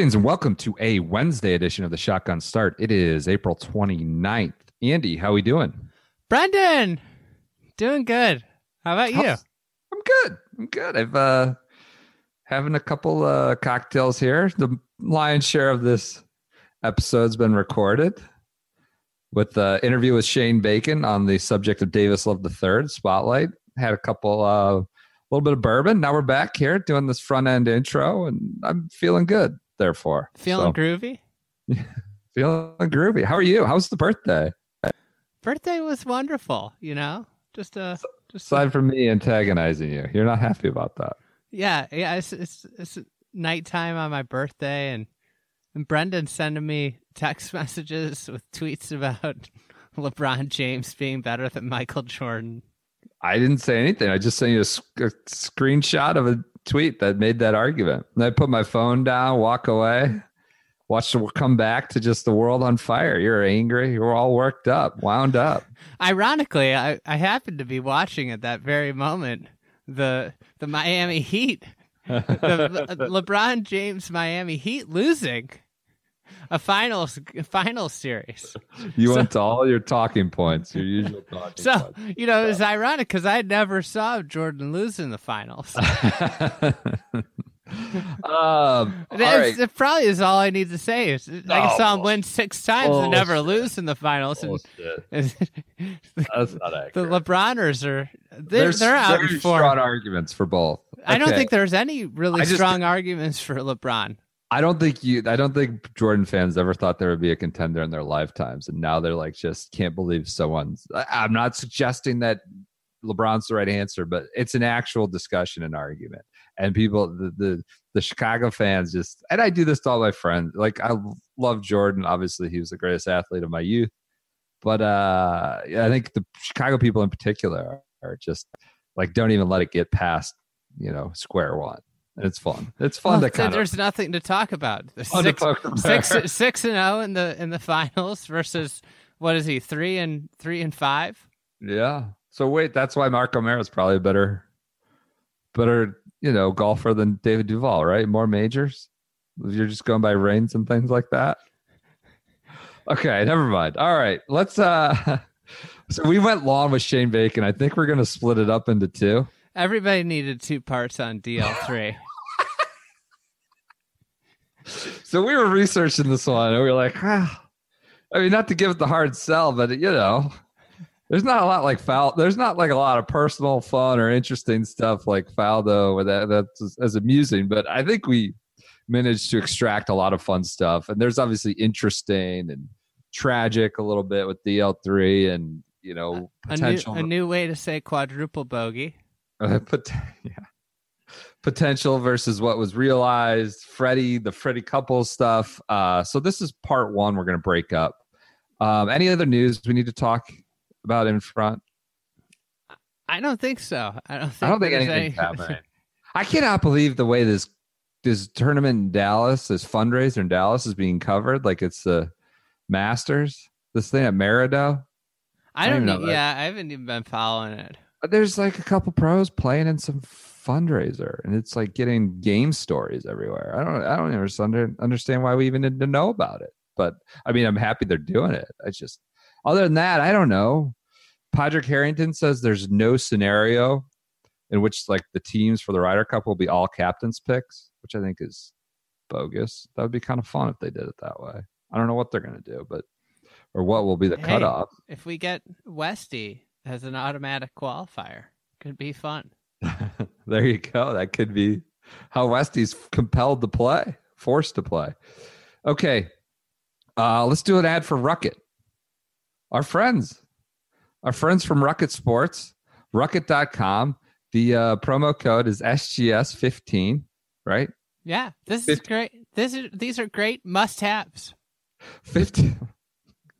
Greetings and welcome to a Wednesday edition of the Shotgun Start. It is April 29th. Andy, how are we doing? Brendan, doing good. How about you? How's- I'm good. I'm good. I've uh having a couple uh cocktails here. The lion's share of this episode's been recorded with the interview with Shane Bacon on the subject of Davis Love the Third Spotlight. Had a couple uh a little bit of bourbon. Now we're back here doing this front end intro and I'm feeling good therefore. Feeling So, groovy? feeling groovy. How are you? How's the birthday? Birthday was wonderful, you know? Just uh just Aside from me antagonizing you, you're not happy about that. yeah, yeah, it's, it's it's nighttime on my birthday and and Brendan sending me text messages with tweets about LeBron James being better than Michael Jordan. I didn't say anything. I just sent you a screenshot of a tweet that made that argument. And I put my phone down, walk away, watch the come back to just the world on fire. You're angry. You're all worked up, wound up. Ironically, I, I happened to be watching at that very moment the the Miami Heat, the, Le- LeBron James Miami Heat losing a finals finals series. You went to all your talking points, your usual talking So points. you know it was ironic because I never saw Jordan lose in the finals. um, right. It probably is all I need to say. Is I Oh, saw him win six times and never lose in the finals. And, Bullshit. the That's not accurate. LeBroners are they're, There's they're out very for. strong arguments for both. I don't think there's any really strong arguments for LeBron. I don't think you. I don't think Jordan fans ever thought there would be a contender in their lifetimes, and now they're like, just can't believe someone's. I'm not suggesting that LeBron's the right answer, but it's an actual discussion and argument, and people, the the, the Chicago fans, just and I do this to all my friends. Like I love Jordan. Obviously, he was the greatest athlete of my youth, but uh, I think the Chicago people in particular are just like don't even let it get past you know square one. It's fun. It's fun Well, to kind of there's nothing to talk about. Fun to Six, six, six and zero in the in the finals versus what is he three and three and five? Yeah. So wait, that's why Mark O'Meara is probably a better, better, you know, golfer than David Duval, right? More majors. You're just going by rings and things like that. Okay, never mind. All right, let's. uh So we went long with Shane Bacon. I think we're going to split it up into two. Everybody needed two parts on DL three. So we were researching this one, and we were like, ah. I mean, not to give it the hard sell, but you know, there's not a lot like foul. There's not like a lot of personal fun or interesting stuff like Faldo with that. That's as, as amusing, but I think we managed to extract a lot of fun stuff. And there's obviously interesting and tragic a little bit with DL3 and you know a new potential a new way to say quadruple bogey. Uh, pot- yeah. Potential versus what was realized. Freddie, the Freddie couple stuff. Uh, so this is part one. We're going to break up. Um, any other news we need to talk about in front? I don't think so. I don't think. I don't think anything's any- happening. I cannot believe the way this this tournament in Dallas, this fundraiser in Dallas, is being covered. Like it's the Masters. This thing at Maridoe. I I don't know know. that. Yeah, I haven't even been following it. There's like a couple pros playing in some fundraiser and it's like getting game stories everywhere i don't i don't understand understand why we even need to know about it but i mean i'm happy they're doing it i just other than that i don't know Patrick Harrington says there's no scenario in which like the teams for the Ryder Cup will be all captains picks, which I think is bogus. That would be kind of fun if they did it that way. I don't know what they're going to do, but or what will be the Hey. cutoff. If we get Westy as an automatic qualifier, could be fun. there you go. That could be how Westy's compelled to play, forced to play. Okay, uh, let's do an ad for Rukket. Our friends, our friends from Rukket Sports, Rukket.com. The uh, promo code is SGS15, right? Yeah, this is great. This is these are great must-haves. 15.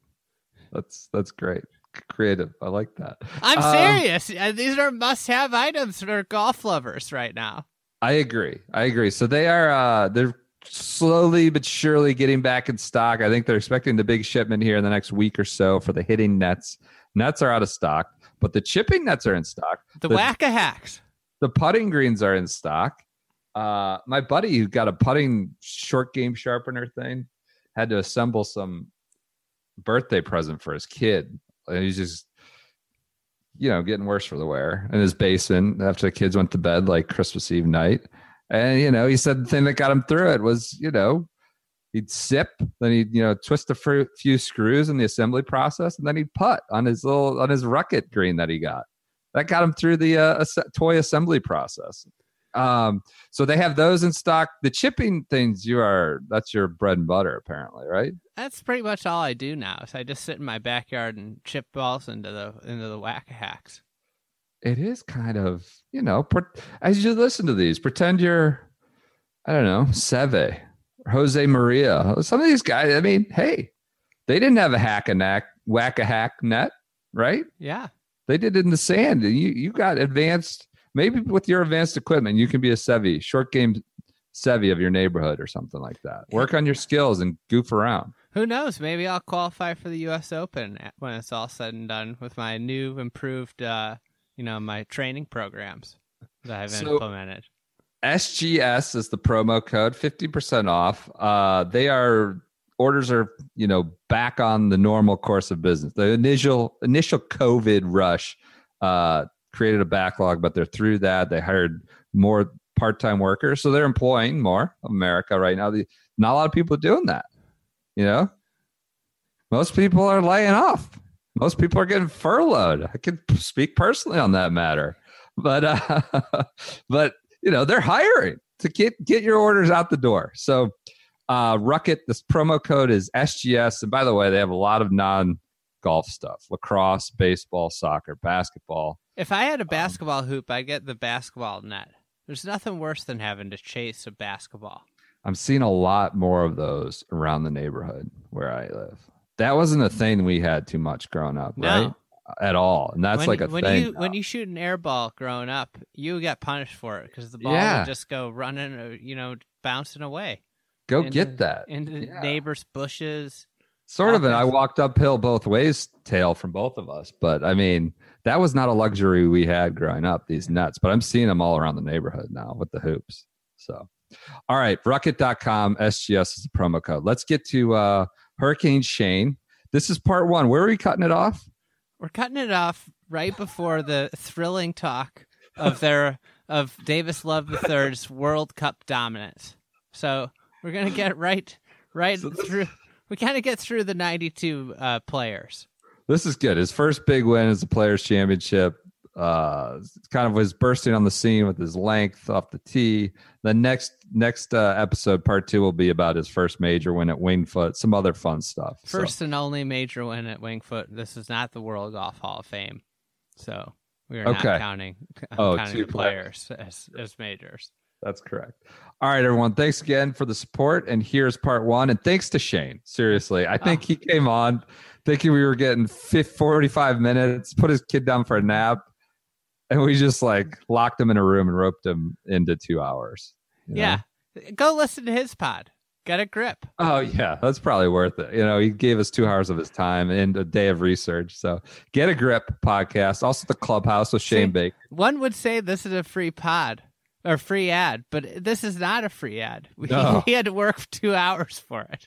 That's that's great. Creative. I like that. I'm Um, serious. Uh, These are must-have items for golf lovers right now. I agree. I agree. So they are uh they're slowly but surely getting back in stock. I think they're expecting the big shipment here in the next week or so for the hitting nets. Nets are out of stock, but the chipping nets are in stock. The, The- whack a hacks. The putting greens are in stock. Uh my buddy who got a putting short game sharpener thing had to assemble some birthday present for his kid. And He's just you know, getting worse for the wear in his basement after the kids went to bed like Christmas Eve night. And, you know, he said the thing that got him through it was, you know, he'd sip, then he'd, you know, twist a few screws in the assembly process, and then he'd putt on his little, on his rukket green that he got. That got him through the uh, toy assembly process. Um, so they have those in stock. The chipping things, you are, that's your bread and butter, apparently, right? That's pretty much all I do now. So I just sit in my backyard and chip balls into the into the whack a hacks. it is kind of you know pre- as you listen to these pretend you're i don't know seve jose maria some of these guys i mean hey they didn't have a hack a knack whack a hack net right Yeah. they did it in the sand and you you got advanced maybe with your advanced equipment you can be a sevi short game sevi of your neighborhood or something like that work on your skills and goof around Who knows? Maybe I'll qualify for the U.S. Open when it's all said and done with my new, improved, uh, you know, my training programs that I've So- implemented. SGS is the promo code, 50% off. Uh, they are orders are, you know, back on the normal course of business. The initial initial COVID rush uh, created a backlog, but they're through that. They hired more part-time workers, so they're employing more America right now. The, not a lot of people doing that. You know, most people are laying off. Most people are getting furloughed. I can speak personally on that matter, but uh, but you know they're hiring to get get your orders out the door. So uh, Rukket, this promo code is SGS, and by the way, they have a lot of non golf stuff: lacrosse, baseball, soccer, basketball. If I had a basketball hoop, I'd get the basketball net. There's nothing worse than having to chase a basketball. I'm seeing a lot more of those around the neighborhood where I live. That wasn't a thing we had too much growing up, No. right? At all, and that's when, like a when thing. you when you shoot an air ball growing up, you get punished for it because the ball Yeah. would just go running, uh, you know, bouncing away. Go into- get that. into Yeah. neighbors' bushes. Sort of, an I walked uphill both ways, tail from both of us. But I mean, that was not a luxury we had growing up. These nets, but I'm seeing them all around the neighborhood now with the hoops. So, all right, Rukket.com SGS is the promo code. Let's get to uh, Hurricane Shane. This is part one. Where are we cutting it off? We're cutting it off right before the thrilling talk of their of Davis Love III's World Cup dominance. So we're gonna get right right So through. We kind of get through the ninety-two uh, players. This is good. His first big win is the Players Championship. Uh, kind of was bursting on the scene with his length off the tee. The next next uh, episode, part two, will be about his first major win at Wingfoot. Some other fun stuff. So- First and only major win at Wingfoot. This is not the World Golf Hall of Fame, so we are Okay. not counting Oh, counting two the players as, as majors. That's correct. All right, everyone. Thanks again for the support. And here's part one. And thanks to Shane. Seriously, I think Oh. he came on thinking we were getting 50, 45 minutes, put his kid down for a nap. And we just like locked him in a room and roped him into two hours. you know? Yeah, go listen to his pod. Get a grip. Oh, yeah. That's probably worth it. You know, he gave us two hours of his time and a day of research. So get a grip podcast. Also, the clubhouse with Shane See? Bacon. One would say this is a free pod or free ad, but this is not a free ad. We, No. had to work two hours for it,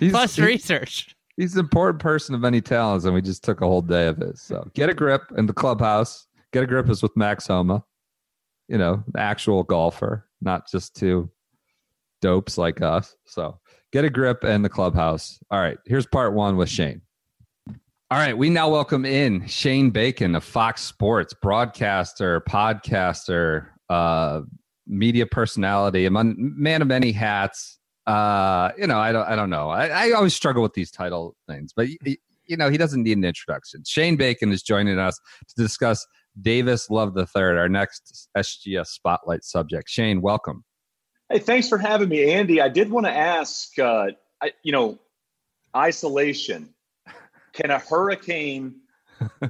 He's, plus he- research. he's an important person of many talents, and we just took a whole day of his. So get a grip in the clubhouse. Get a grip is with Max Homa, you know, the actual golfer, not just two dopes like us. So get a grip in the clubhouse. All right, here's part one with Shane. All right, we now welcome in Shane Bacon of Fox Sports, broadcaster, podcaster, uh, media personality, a man, of many hats. Uh, you know, I don't, I don't know. I, I always struggle with these title things, but you know, he doesn't need an introduction. Shane Bacon is joining us to discuss Davis Love III, our next SGS spotlight subject. Shane, welcome. Hey, thanks for having me, Andy. I did want to ask, uh, I, you know, isolation. Can a hurricane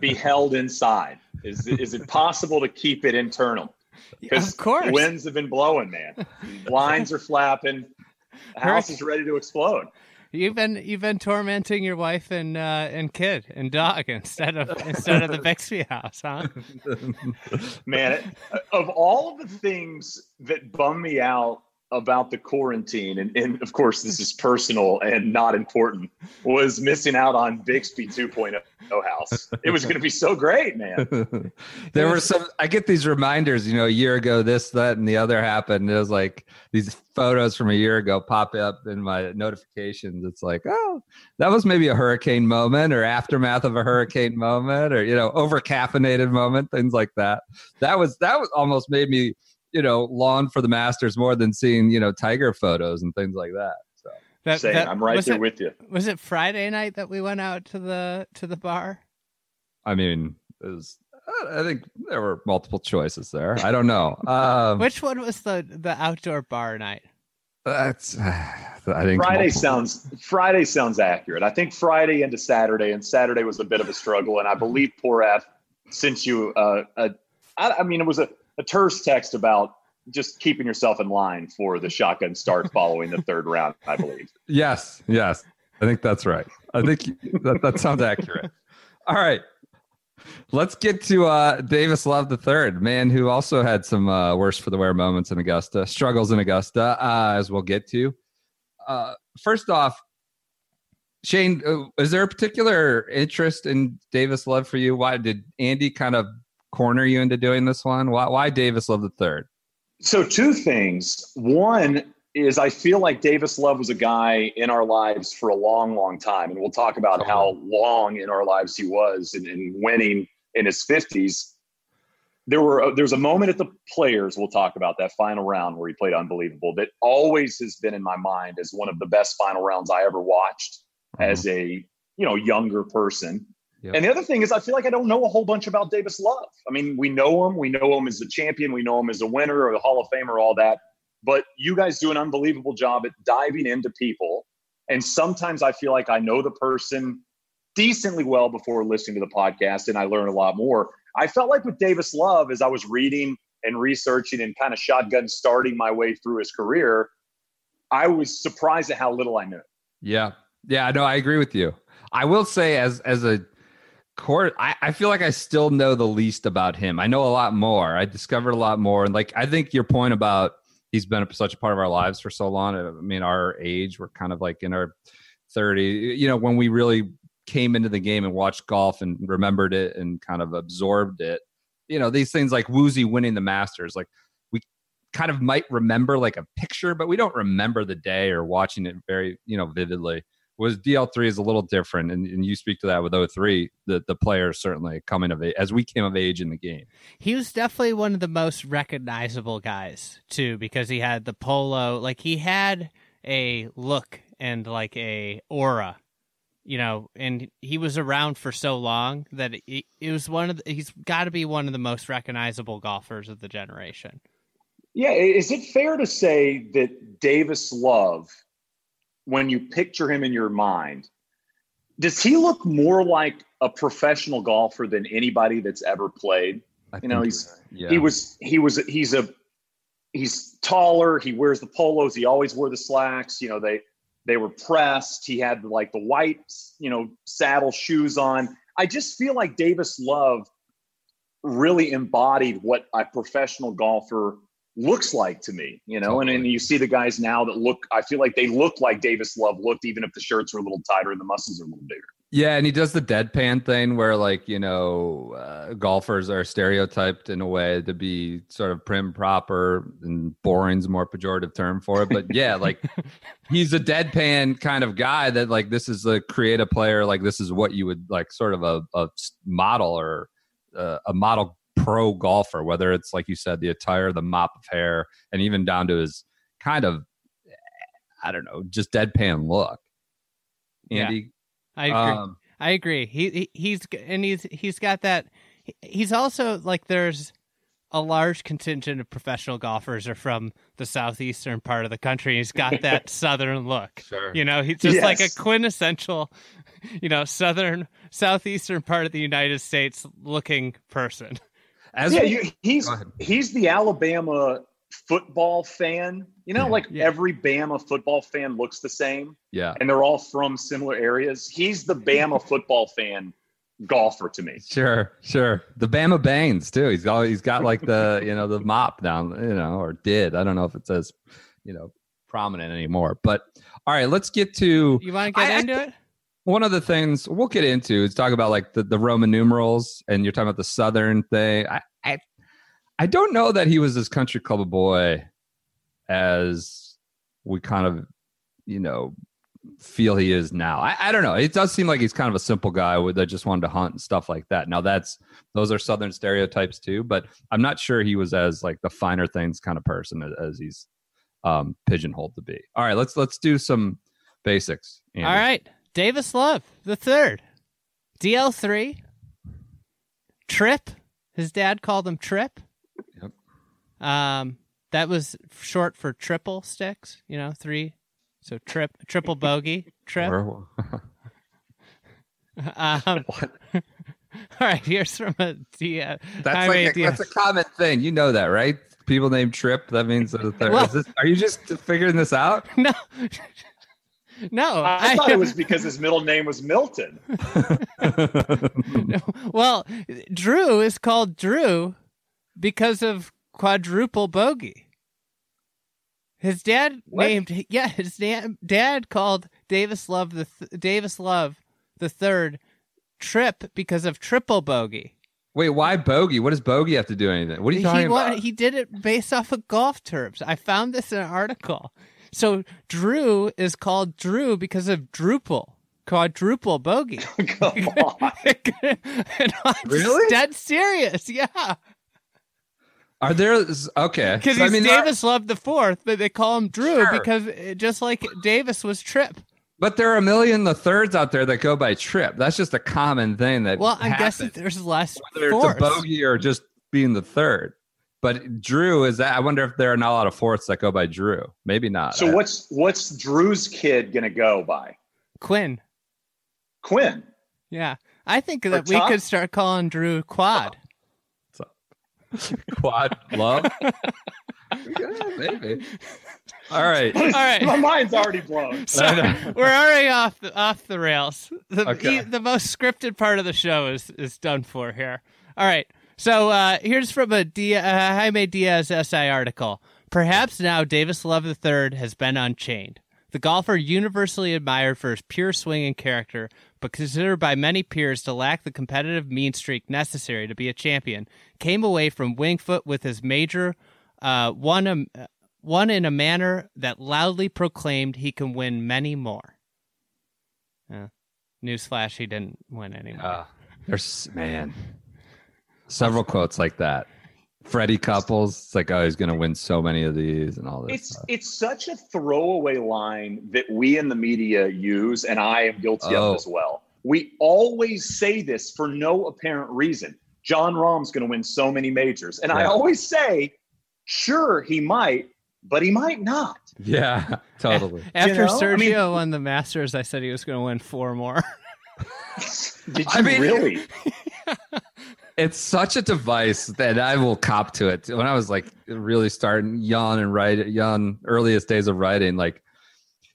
be held inside? Is is it possible to keep it internal? Of course. winds have been blowing, man. Blinds are flapping. The house is ready to explode. You've been you've been tormenting your wife and uh, and kid and dog instead of instead of the Bixby house, huh? Man, it, of all of the things that bum me out about the quarantine, and, and of course this is personal and not important, was missing out on Bixby 2.0 house. It was going to be so great, man. there were some i get these reminders you know a year ago this that and the other happened it was like these photos from a year ago pop up in my notifications it's like oh that was maybe a hurricane moment or aftermath of a hurricane moment or you know over caffeinated moment things like that that was that was almost made me you know lawn for the masters more than seeing you know tiger photos and things like that so That- Same. that- I'm right there it, with you. Was it Friday night that we went out to the to the bar? i mean it was i think there were multiple choices there i don't know um Which one was the the outdoor bar night? that's i think Friday multiple- sounds Friday sounds accurate. I think Friday into Saturday, and Saturday was a bit of a struggle. And I believe Poor F sent you uh, a, I, I mean, it was a, a terse text about just keeping yourself in line for the shotgun start following the third round. I believe. Yes, yes. I think that's right. I think that, that sounds accurate. All right. Let's get to uh, Davis Love the third, man who also had some uh, worse for the wear moments in Augusta, struggles in Augusta, uh, as we'll get to. Uh, first off, Shane, uh, is there a particular interest in Davis Love for you? Why did Andy kind of corner you into doing this one? Why, why Davis Love the third? So two things. One is I feel like Davis Love was a guy in our lives for a long, long time, and we'll talk about how long in our lives he was and, in winning in his fifties. There were uh, there's a moment at the Players we'll talk about that final round where he played unbelievable that always has been in my mind as one of the best final rounds I ever watched as a you know younger person. Yep. And the other thing is, I feel like I don't know a whole bunch about Davis Love. I mean, we know him, we know him as a champion, we know him as a winner or a Hall of Famer, all that. But you guys do an unbelievable job at diving into people. And sometimes I feel like I know the person decently well before listening to the podcast, and I learn a lot more. I felt like with Davis Love, as I was reading and researching and kind of shotgun starting my way through his career, I was surprised at how little I knew. Yeah. Yeah, no, I agree with you. I will say as as a court I, I feel like I still know the least about him. I know a lot more. I discovered a lot more. And like I think your point about he's been a, such a part of our lives for so long. Uh, I mean, our age, we're kind of like in our 30, you know, when we really came into the game and watched golf and remembered it and kind of absorbed it. You know, these things like Woosie winning the Masters, like we kind of might remember like a picture, but we don't remember the day or watching it very, you know, vividly. Was DL3 is a little different, and, and you speak to that with 03, the, the players certainly coming of age as we came of age in the game. He was definitely one of the most recognizable guys too, because he had the polo. Like he had a look and like a aura, you know, and he was around for so long that it, it was one of the, he's got to be one of the most recognizable golfers of the generation. Yeah, is it fair to say that Davis Love, when you picture him in your mind, does he look more like a professional golfer than anybody that's ever played? I You know, he's yeah. he was he was he's a he's taller. He wears the polos. He always wore the slacks. You know, they they were pressed. He had like the white you know saddle shoes on. I just feel like Davis Love really embodied what a professional golfer looks like to me, you know, and then you see the guys now that look, I feel like they look like Davis Love looked, even if the shirts are a little tighter and the muscles are a little bigger. Yeah, and he does the deadpan thing where, like, you know, uh, golfers are stereotyped in a way to be sort of prim, proper, and boring's a more pejorative term for it. But yeah, like, he's a deadpan kind of guy that, like, this is a creative player. Like, this is what you would like, sort of a model or uh, a model pro golfer, whether it's like you said, the attire, the mop of hair, and even down to his kind of, I don't know, just deadpan look. Yeah. Andy, I agree. um, I agree. He, he he's and he's he's got that. He's also like there's a large contingent of professional golfers are from the southeastern part of the country. He's got that southern look. Sure. You know, he's just like a quintessential, you know, southern southeastern part of the United States looking person. As yeah, we- you, he's he's the Alabama football fan. You know, like Yeah. every Bama football fan looks the same, yeah, and they're all from similar areas. He's the Bama football fan golfer to me. Sure, sure. The Bama Banes too. He's got he's got like the you know the mop down, you know, or did. I don't know if it says, you know, prominent anymore. But all right, let's get to You want to get I- I into it? One of the things we'll get into is talk about like the, the Roman numerals, and you're talking about the Southern thing. I, I I don't know that he was as country club boy as we kind of you know feel he is now. I, I don't know. It does seem like he's kind of a simple guy that just wanted to hunt and stuff like that. Now that's those are Southern stereotypes too, but I'm not sure he was as like the finer things kind of person as, as he's um, pigeonholed to be. All right, let's let's do some basics. Andy. All right. Davis Love, the third. DL3. Trip. His dad called him Trip. Yep. Um, that was short for triple sticks, you know, three. So trip, triple bogey, trip. Um, all right, here's from a D. Uh, That's like a, that's a common thing. You know that, right? People named Trip. That means that Well- is this, are you just figuring this out? no, no. I, thought it was because his middle name was Milton. well, Dru is called Dru because of quadruple bogey. His dad What? named yeah, his da- dad called Davis Love the th- Davis Love the third trip because of triple bogey. Wait, why bogey? What does bogey have to do anything? What are you He talking wa- about? he did it based off of golf terms. I found this in an article. So Dru is called Dru because of Drupal, quadruple bogey. Come on. And I'm Really? Dead serious, yeah. Are there okay? Because So, he's I mean, Davis Love the fourth, but they call him Dru Sure. because uh, just like Davis was Trip. but there are a million the thirds out there that go by Trip. That's just a common thing that. Well, I guess there's less whether fourths. it's a bogey or just being the third. But Dru is that? I wonder if there are not a lot of fourths that go by Dru. Maybe not. So I- what's what's Dru's kid gonna go by? Quinn. Quinn. Yeah, I think that we could start calling Drew Quad. What's up? quad love? yeah, maybe. All right. All right. My mind's already blown. So we're already off the, off the rails. The Okay. e- the most scripted part of the show is is done for here. All right. So uh, here's from a Dia, uh, Jaime Diaz SI article. Perhaps now Davis Love III has been unchained. The golfer, universally admired for his pure swing and character, but considered by many peers to lack the competitive mean streak necessary to be a champion, came away from Wingfoot with his major uh, one, um, uh, one in a manner that loudly proclaimed he can win many more. Uh, newsflash, he didn't win any more. Uh, there's man, several quotes like that. Freddie Couples, it's like, oh, he's gonna win so many of these and all this. It's stuff. it's such a throwaway line that we in the media use, and I am guilty Oh. of as oh. well. We always say this for no apparent reason. Jon Rahm's going to win so many majors, and I always say, sure, he might, but he might not. Yeah, totally. After know, I Sergio mean- won the Masters, I said he was going to win four more. Did you I mean- really? it's such a device that I will cop to it. When I was like really starting young and write young earliest days of writing, like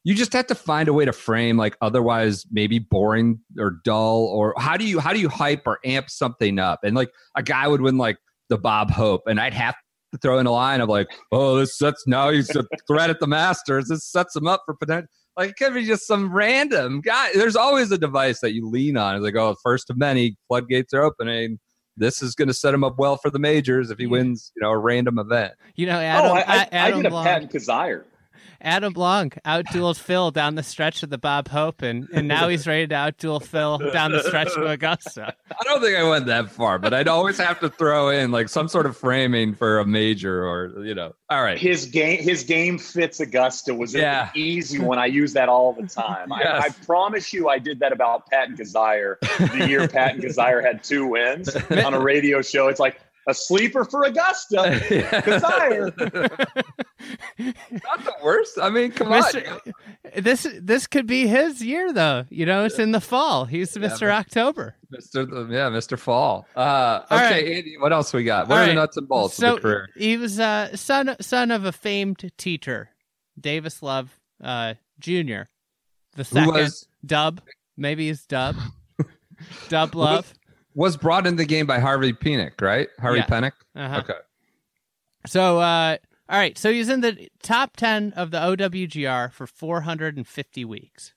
you just have to find a way to frame like otherwise maybe boring or dull or how do you how do you hype or amp something up? And like a guy would win like the Bob Hope, and I'd have to throw in a line of like, oh, this sets now he's a threat at the Masters. This sets him up for potential. Like it could be just some random guy. There's always a device that you lean on. It's like, oh, first of many, floodgates are opening. This is going to set him up well for the majors if he wins, you know, a random event. You know, oh, Adam, oh, I, I, I did a Long. Patton Kizzire. Adam Long outdueled Phil down the stretch of the Bob Hope, and, and now he's ready to outduel Phil down the stretch of Augusta. I don't think I went that far, but I'd always have to throw in like some sort of framing for a major or you know. All right. His game, his game fits Augusta was Yeah. an easy one. I use that all the time. Yes. I, I promise you, I did that about Patton Kizzire the year Patton Kizzire had two wins on a radio show. It's like a sleeper for Augusta. Kizzire. Not the worst. I mean, come on. This this could be his year, though. You know, it's in the fall. He's Mr. October. Mr. Yeah, Mr. Fall. Uh, okay, right. Andy, what else we got? What All are the nuts and bolts so of the career? he was uh, son son of a famed teacher, Davis Love uh, Jr. The second was Dub, maybe he's Dub, Dub Love. Was brought in the game by Harvey Penick, right? Harvey Yeah. Penick. Uh-huh. Okay. So, uh, all right. So he's in the top 10 of the OWGR for 450 weeks.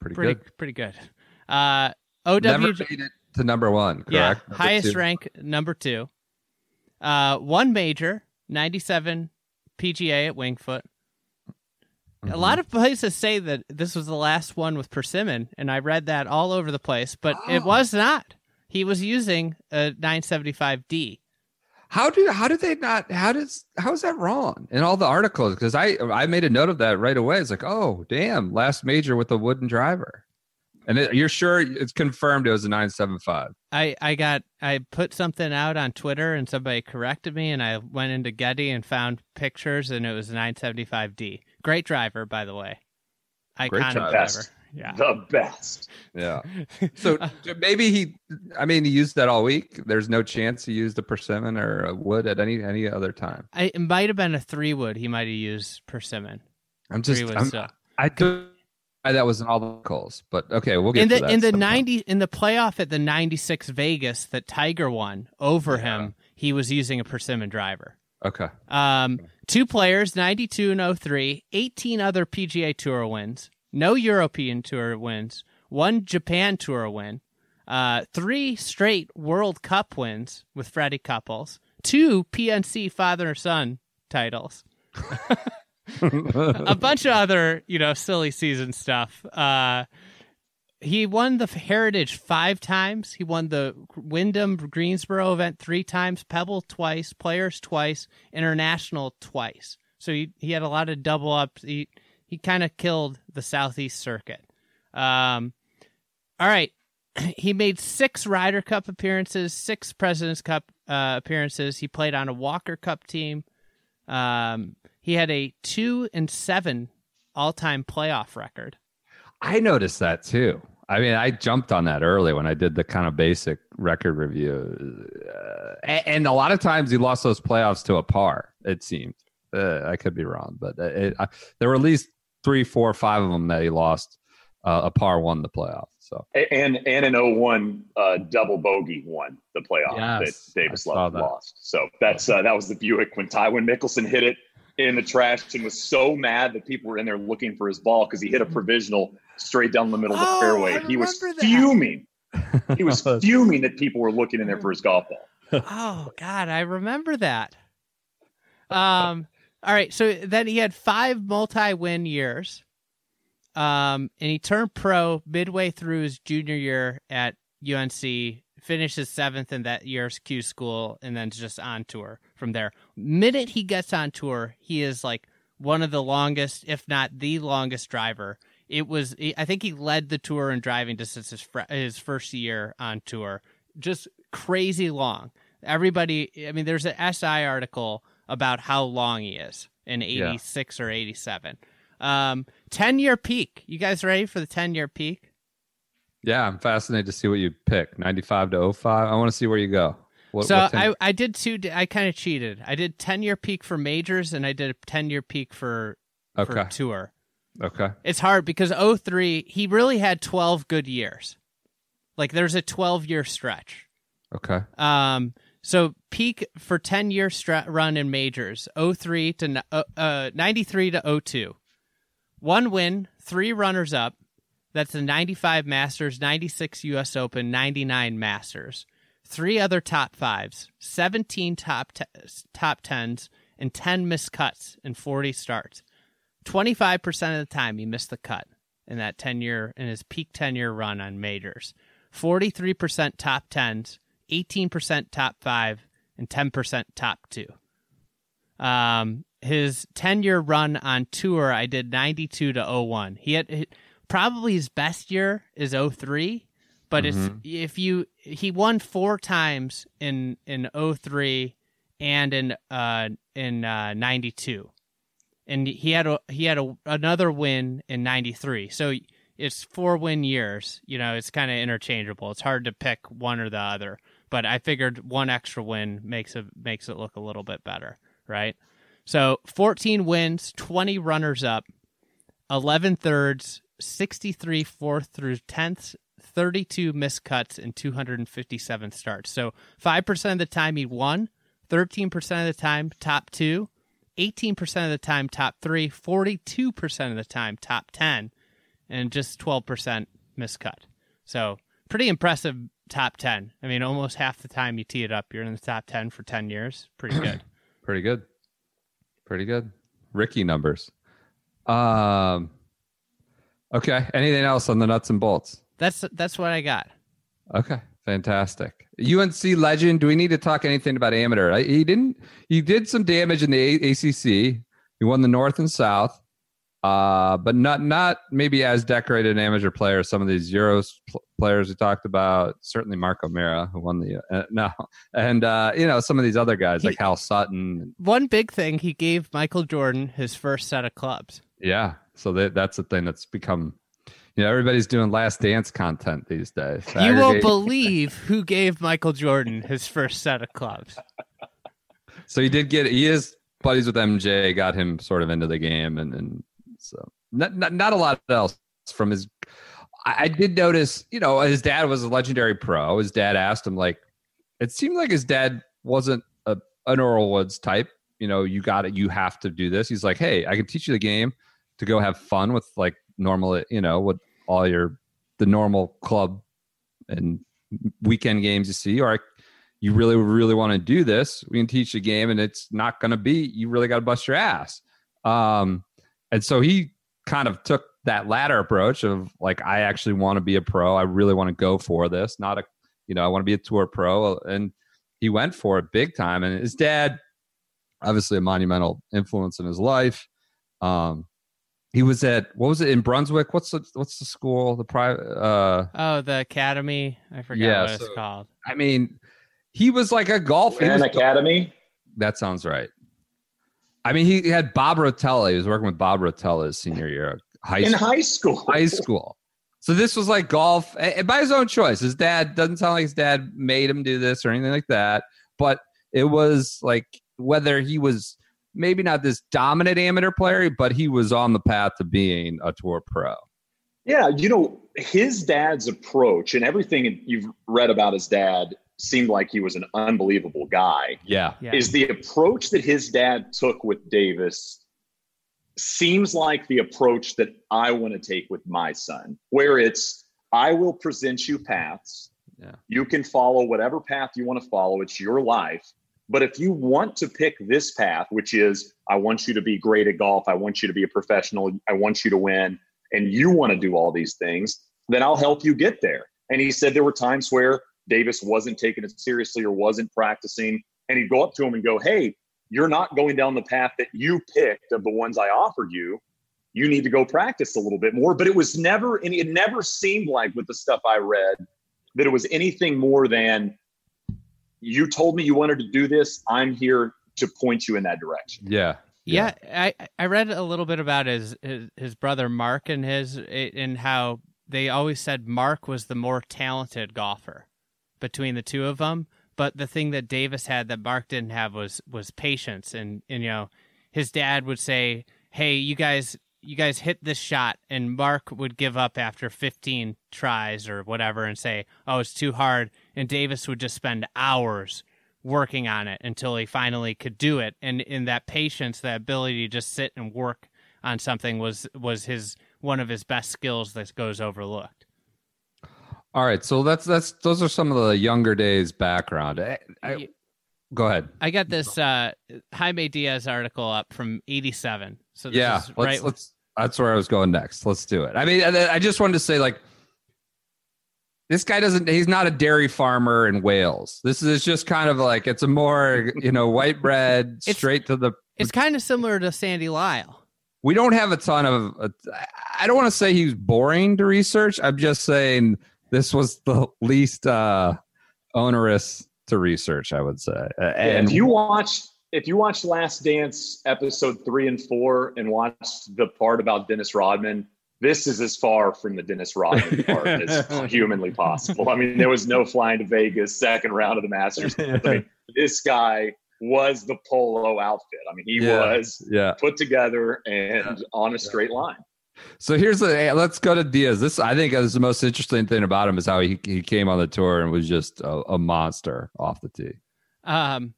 Pretty, Pretty, good. pretty good. Uh, OWGR, Never made it to number one. Correct. yeah, Number highest two. rank number two. Uh, one major, 97 PGA at Wingfoot. A Mm-hmm. lot of places say that this was the last one with Persimmon, and I read that all over the place, but it Oh. was not. He was using a 975D. How do how did they not? How does how is that wrong in all the articles? Because I I made a note of that right away. It's like, oh damn, last major with a wooden driver, and it, you're sure it's confirmed it was a nine seven five. I, I got I put something out on Twitter and somebody corrected me and I went into Getty and found pictures and it was a 975D. Great driver, by the way. Iconic Great driver. driver. Best. Yeah. The best. Yeah. So maybe he, I mean, he used that all week. There's no chance he used a persimmon or a wood at any any other time. I, it might have been a three wood. He might have used persimmon. I'm just, Three wood I'm, still. I could. why That was in all the calls, but okay, we'll get in to the that in the sometime. ninety in the playoff at the ninety six Vegas that Tiger won over him, he was using a persimmon driver. Okay, Um, two players, 92 and 03, 18 other PGA Tour wins, no European Tour wins, one Japan Tour win, uh, three straight World Cup wins with Freddie Couples, two PNC father son titles, a bunch of other, you know, silly season stuff. Uh, he won the Heritage five times. He won the Wyndham Greensboro event three times, Pebble twice, Players twice, International twice. So he he had a lot of double ups. He he kind of killed the Southeast Circuit. Um, all right, he made six Ryder Cup appearances, six Presidents Cup uh, appearances. He played on a Walker Cup team. Um, he had a two and seven all time playoff record. I noticed that too. I mean, I jumped on that early when I did the kind of basic record review, uh, and, a lot of times he lost those playoffs to a par. It seemed. Uh, I could be wrong, but it, I, there were at least three, four, five of them that he lost. Uh, a par won the playoff. So And and an 01 uh, double bogey won the playoff Yes, that Davis Love that. lost. So that's uh, that was the Buick when Tywin Mickelson hit it in the trash and was so mad that people were in there looking for his ball because he hit a provisional straight down the middle of the Oh, fairway. I he was remember that. fuming. He was fuming that people were looking in there for his golf ball. oh God, I remember that. Um. All right. So then he had five multi-win years. Um, and he turned pro midway through his junior year at UNC. Finished his seventh in that year's Q school, and then just on tour from there. Minute he gets on tour, he is like one of the longest, if not the longest driver. It was, I think he led the tour in driving distance his, fr- his first year on tour. Just crazy long. Everybody, I mean, there's an SI article about how long he is in 86 or 87. Um, 10 year peak. You guys ready for the 10 year peak? yeah, I'm fascinated to see what you pick. 95 to 05. I want to see where you go. What, so what I, I did two, I kind of cheated. I did 10 year peak for majors and I did a 10 year peak for, for tour. Okay. It's hard because 03, he really had 12 good years. Like there's a 12 year stretch. Okay. Um, so peak for 10 year run in majors 03 to uh, uh, 93 to 02. One win, three runners up. That's the 95 Masters, 96 US Open, 99 Masters. Three other top fives, 17 top te- top tens, and 10 missed cuts in 40 starts. 25% of the time he missed the cut in that 10 year in his peak 10 year run on majors. 43% top 10s, 18% top 5 and 10% top 2. Um his 10 year run on tour I did 92 to 01. He had probably his best year is 03 but it's if you he won four times in in 03 and in uh in uh 92 and he had a he had a, another win in 93 so it's four win years you know it's kind of interchangeable. It's hard to pick one or the other but i figured one extra win makes it makes it look a little bit better right? So 14 wins 20 runners up 11 thirds 63 fourth through 10th 32 missed cuts and 257 starts. So 5% of the time he won 13% of the time top two 18% of the time top three 42% of the time top 10 and just 12% miscut so pretty impressive top 10 i mean almost half the time you tee it up you're in the top 10 for 10 years pretty good Pretty good. Pretty good. Ricky numbers. Um. Okay. Anything else on the nuts and bolts? that's that's what i got Okay. Fantastic. UNC legend. Do we need to talk anything about amateur? I- He didn't. He did some damage in the A- ACC. He won the North and South, uh, but not not maybe as decorated an amateur player as some of these Euros pl- players we talked about. Certainly Mark O'Meara, who won the uh, no, and uh, you know some of these other guys like Hal Sutton. one big thing he gave michael jordan his first set of clubs Yeah, so that that's the thing that's become. You know, everybody's doing Last Dance content these days. you won't believe who gave michael jordan his first set of clubs So he did get he is buddies with MJ, got him sort of into the game, and and so not not, not a lot else from his. I, I did notice, you know, his dad was a legendary pro. His dad asked him like, it seemed like his dad wasn't a an Earl Woods type. You know, you got it. You have to do this. He's like, hey, I can teach you the game to go have fun with like normal, you know, with all your the normal club and weekend games you see, or you really really want to do this. We can teach a game and it's not going to be you really got to bust your ass. Um and so he kind of took that latter approach of like i actually want to be a pro. I really want to go for this not a you know i want to be a tour pro. And he went for it big time and his dad obviously a monumental influence in his life. Um he was at what was it in brunswick what's the what's the school the private uh oh the academy i forgot Yeah, what it's called i mean he was like a golf he An was- academy. That sounds right. I mean, he had Bob Rotella. He was working with Bob Rotella his senior year of high in school. high school. High school. So this was like golf by his own choice. His dad doesn't sound like his dad made him do this or anything like that. But it was like whether he was maybe not this dominant amateur player, but he was on the path to being a tour pro. Yeah, you know, his dad's approach and everything you've read about his dad seemed like he was an unbelievable guy. Yeah. yeah Is the approach that his dad took with Davis seems like the approach that I want to take with my son, where it's I will present you paths. Yeah. You can follow whatever path you want to follow. It's your life. But if you want to pick this path, which is I want you to be great at golf, I want you to be a professional, I want you to win, and you want to do all these things, then I'll help you get there. And he said there were times where Davis wasn't taking it seriously or wasn't practicing. And he'd go up to him and go, Hey, you're not going down the path that you picked of the ones I offered you. You need to go practice a little bit more. But it was never, and it never seemed like with the stuff I read that it was anything more than you told me you wanted to do this. I'm here to point you in that direction. Yeah. Yeah, I I read a little bit about his his, his brother Mark and his and how they always said Mark was the more talented golfer between the two of them. But the thing that Davis had that Mark didn't have was was patience, and, and you know, his dad would say, "Hey, you guys." You guys hit this shot, and Mark would give up after 15 tries or whatever and say, Oh, it's too hard. And Davis would just spend hours working on it until he finally could do it and in that patience that ability to just sit and work on something was was his one of his best skills that goes overlooked All right. So that's that's those are some of the younger days background. I, I, Y- Go ahead. I got this uh, Jaime Diaz article up from '87. So this yeah, is let's, right. let's. That's where I was going next. Let's do it. I mean, I I just wanted to say, like, this guy doesn't. He's not a dairy farmer in Wales. This is just kind of like it's a more, you know, white bread, straight to the. it's kind of similar to Sandy Lyle. We don't have a ton of. Uh, I don't want to say he's boring to research. I'm just saying this was the least uh onerous to research. I would say. Uh, and if you watch if you watch Last Dance episode three and four and watched the part about Dennis Rodman, this is as far from the Dennis Rodman part as humanly possible. I mean, there was no flying to Vegas, second round of the Masters. I mean, this guy was the polo outfit. I mean, he Yeah. was yeah. put together and on a straight line. So here's the let's go to Diaz. This I think is the most interesting thing about him is how he he came on the tour and was just a, a monster off the tee. Um,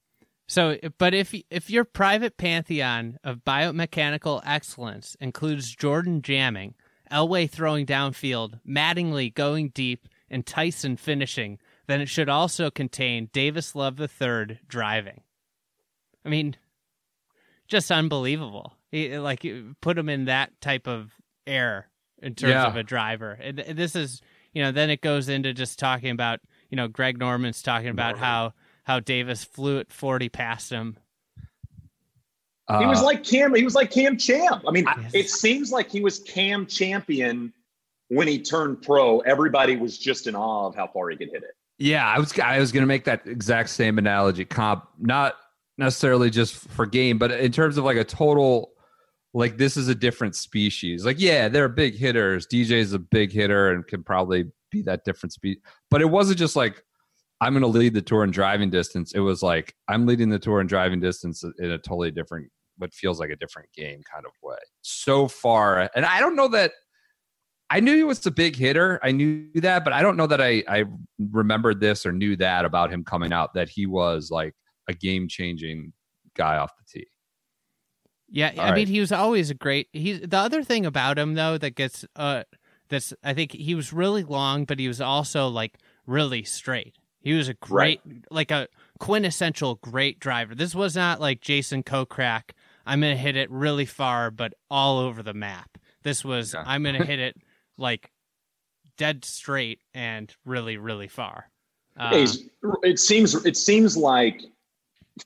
so, but if if your private pantheon of biomechanical excellence includes Jordan jamming, Elway throwing downfield, Mattingly going deep, and Tyson finishing, then it should also contain Davis Love III driving. I mean, just unbelievable. He, like put him in that type of air in terms Yeah. of a driver. And and this is, you know, then it goes into just talking about, you know, Greg Norman's talking about how how Davis flew at 40 past him. He was Uh, like Cam. He was like Cam Champ. I mean, I- it seems like he was Cam Champion when he turned pro. Everybody was just in awe of how far he could hit it. yeah, I was I was going to make that exact same analogy. Comp not necessarily just for game, but in terms of like a total like this is a different species. Like yeah, they're big hitters. DJ's a big hitter and can probably be that different speed. But it wasn't just like I'm going to lead the tour in driving distance. It was like I'm leading the tour in driving distance in a totally different, what feels like a different game kind of way. So far, and I don't know that I knew he was a big hitter. I knew that, but I don't know that I I remembered this or knew that about him coming out that he was like a game changing guy off the tee. Yeah, All I mean he was always a great. He's the other thing about him though that gets uh that's I think he was really long, but he was also like really straight. He was a great, like a quintessential great driver. This was not like Jason Kokrak. I'm gonna hit it really far, but all over the map. This was Yeah. I'm gonna hit it like dead straight and really really far. Uh, it seems it seems like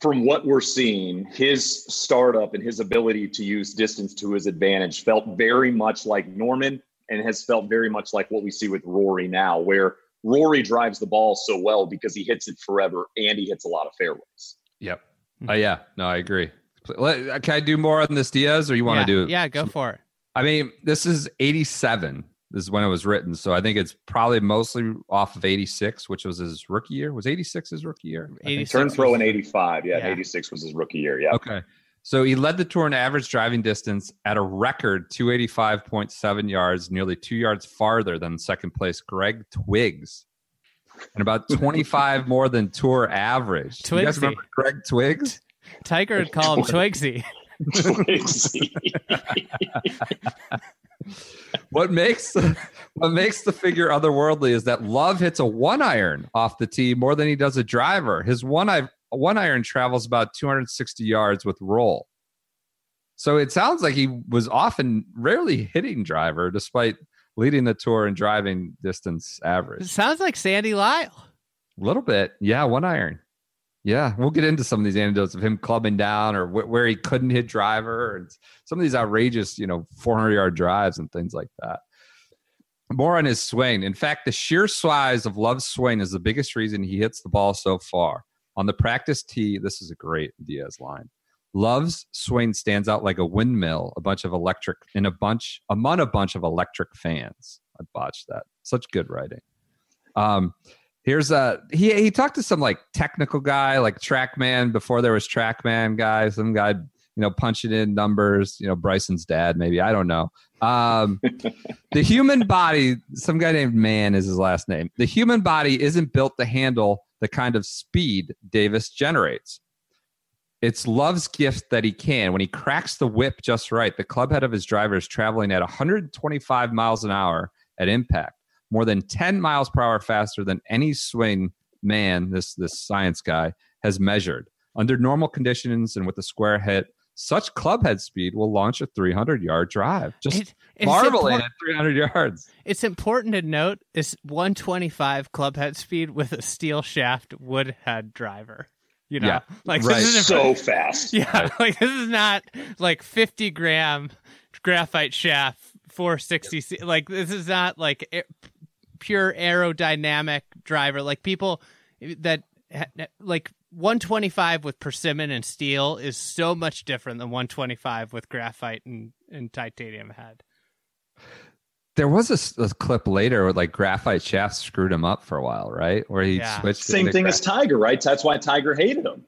from what we're seeing, his startup and his ability to use distance to his advantage felt very much like Norman and has felt very much like what we see with Rory now, where Rory drives the ball so well because he hits it forever and he hits a lot of fairways. Yep. Oh yeah. No, I agree. Uh, can I do more on this Diaz, or you want yeah, to do? Yeah, go for it. I mean, this is 87. This is when it was written, so I think it's probably mostly off of 86, which was his rookie year. Was 86 his rookie year? I think 86 Turned pro in 85. Yeah, Yeah. 86 was his rookie year. Yeah. Okay. So he led the tour in average driving distance at a record 285.7 yards, nearly two yards farther than second place Greg Twiggs, and about 25 more than tour average. You guys Twigsy. remember Greg Twiggs? Tiger would call him Twigsy. What makes what makes the figure otherworldly is that Love hits a one iron off the tee more than he does a driver. His one i- one iron travels about 260 yards with roll. So it sounds like he was often rarely hitting driver despite leading the tour in driving distance It average. sounds like Sandy Lyle. A little bit. Yeah, one iron. Yeah, we'll get into some of these anecdotes of him clubbing down or wh- where he couldn't hit driver and some of these outrageous, you know, 400 yard drives and things like that. More on his swing. In fact, the sheer size of Love's swing is the biggest reason he hits the ball so far. On the practice tee, this is a great Diaz line. Love's swing stands out like a windmill, a bunch of electric in a bunch among a bunch of electric fans. I botched that. Such good writing. Um, here's a he he talked to some like technical guy, like TrackMan before there was TrackMan guy, some guy you know punching in numbers, you know Bryson's dad maybe I don't know. Um, the human body, some guy named Man is his last name. The human body isn't built to handle the kind of speed Davis generates. It's Love's gift that he can. When he cracks the whip just right, the club head of his driver is traveling at 125 miles an hour at impact, more than 10 miles per hour faster than any swing man, this this science guy, has measured. Under normal conditions and with a square hit, such club head speed will launch a 300 yard drive. Just It- marveling impor- at 300 yards. It's important to note is 125 club head speed with a steel shaft wood head driver. You know, Yeah, like right. this is so fast. yeah, like this is not like 50 gram graphite shaft 460. C- Like this is not like a- pure aerodynamic driver. Like people that ha- like 125 with persimmon and steel is so much different than 125 with graphite and, and titanium head. There was a clip later where like graphite shafts screwed him up for a while, right? Where he Yeah. switched. Same thing gra- as Tiger, right? That's why Tiger hated him.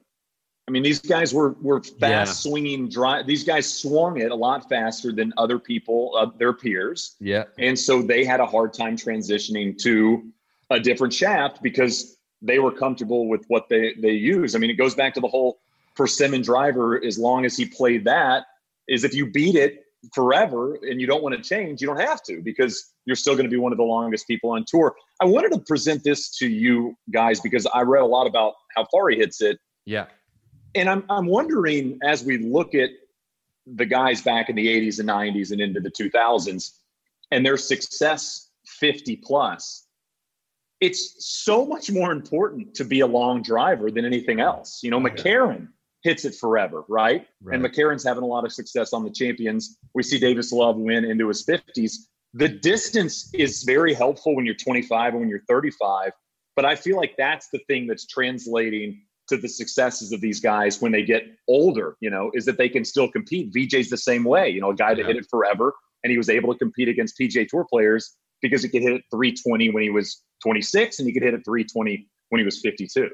I mean, these guys were were fast Yeah. swinging drive. These guys swung it a lot faster than other people, uh, their peers, Yeah. and so they had a hard time transitioning to a different shaft because they were comfortable with what they they use. I mean, it goes back to the whole persimmon driver. As long as he played that, is if you beat it forever and you don't want to change, you don't have to because you're still going to be one of the longest people on tour. I wanted to present this to you guys because I read a lot about how far he hits it Yeah. and I'm I'm wondering as we look at the guys back in the 80s and 90s and into the 2000s and their success 50 plus it's so much more important to be a long driver than anything else you know oh, mccarron hits it forever right? and Right. mccarron's having a lot of success on the champions we see davis love win into his 50s the distance is very helpful when you're 25 and when you're 35 but i feel like that's the thing that's translating to the successes of these guys when they get older, you know, is that they can still compete. VJ's the same way, you know, a guy that Yeah. hit it forever and he was able to compete against PGA Tour players because he could hit it 320 when he was 26 and he could hit it 320 when he was 52.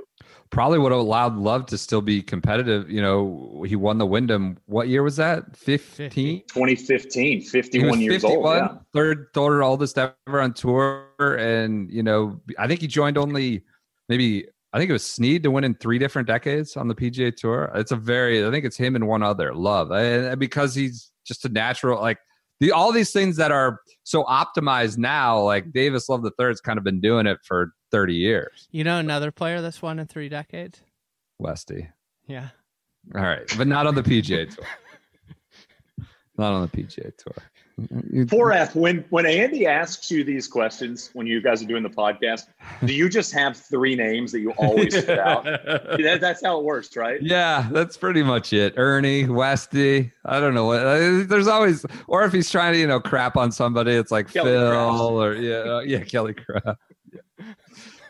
Probably would have allowed Love to still be competitive. You know, he won the Wyndham. What year was that? 15? 2015, He 51 was years old. 51, Yeah. third, third oldest ever on tour. And, you know, I think he joined only maybe, I think it was Snead to win in three different decades on the PGA Tour. It's a very, I think it's him and one other, Love. And because he's just a natural, like, the, all these things that are so optimized now, like Davis Love the third's kind of been doing it for 30 years. You know another player that's won in three decades? Westy. Yeah. All right, but not on the PGA Tour. not on the PGA Tour. 4F, when, when Andy asks you these questions, when you guys are doing the podcast, do you just have three names that you always spit out? That, that's how it works, right? Yeah, that's pretty much it. Ernie, Westy. I don't know what. There's always, or if he's trying to, you know, crap on somebody, it's like Kelly Phil or yeah, uh, yeah, Kelly Kraft. Yeah.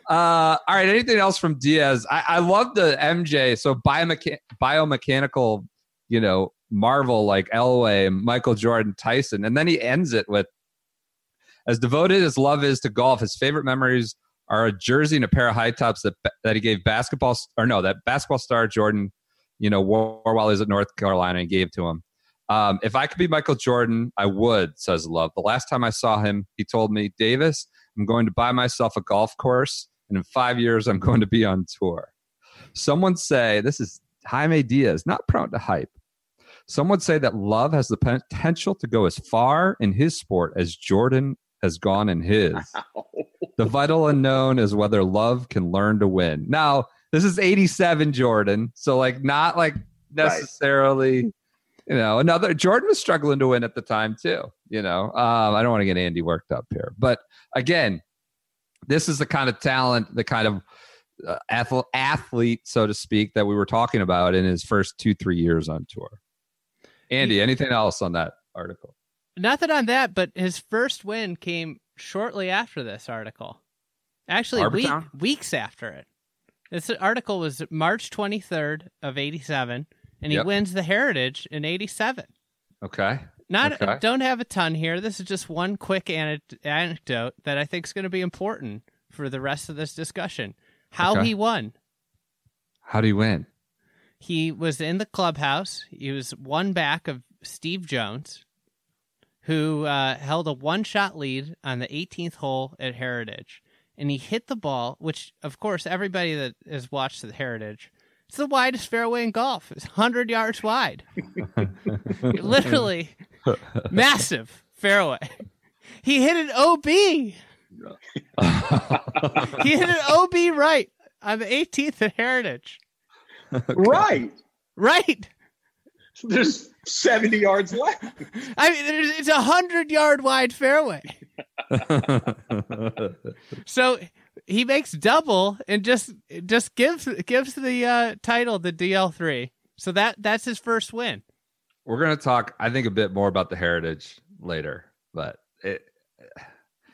Uh, all right. Anything else from Diaz? I, I love the MJ. So biomecha- biomechanical, you know, marvel like Elway, Michael Jordan, Tyson, and then he ends it with, as devoted as love is to golf, his favorite memories are a jersey and a pair of high tops that that he gave basketball or no that basketball star Jordan, you know, wore while he was at North Carolina and gave to him. Um, if I could be Michael Jordan, I would, says Love. The last time I saw him, he told me, Davis, I'm going to buy myself a golf course, and in five years, I'm going to be on tour. Someone say, this is Jaime Diaz, not prone to hype. Some would say that Love has the potential to go as far in his sport as Jordan has gone in his. The vital unknown is whether Love can learn to win. Now, this is 87 Jordan, so like not like necessarily, you know, another Jordan was struggling to win at the time too, you know. Um, I don't want to get Andy worked up here, but again, this is the kind of talent, the kind of uh, athlete, athlete, so to speak, that we were talking about in his first two, three years on tour. Andy, anything else on that article? Nothing on that, but his first win came shortly after this article. Actually, week, weeks after it. This article was March 23rd of 87, and he Yep. wins the Heritage in 87. Okay. Not Okay. don't have a ton here. This is just one quick ane- anecdote that I think is going to be important for the rest of this discussion. How Okay. he won. How do you win? He was in the clubhouse. He was one back of Steve Jones, who uh, held a one shot lead on the 18th hole at Heritage. And he hit the ball, which, of course, everybody that has watched the Heritage, it's the widest fairway in golf. It's 100 yards wide. Literally massive fairway. He hit an OB. he hit an OB right on the 18th at Heritage. Right. Right. There's 70 yards left. I mean, there's, it's a hundred yard wide fairway. So he makes double and just just gives gives the uh, title the DL three. So that that's his first win. We're gonna talk, I think, a bit more about the heritage later, but it,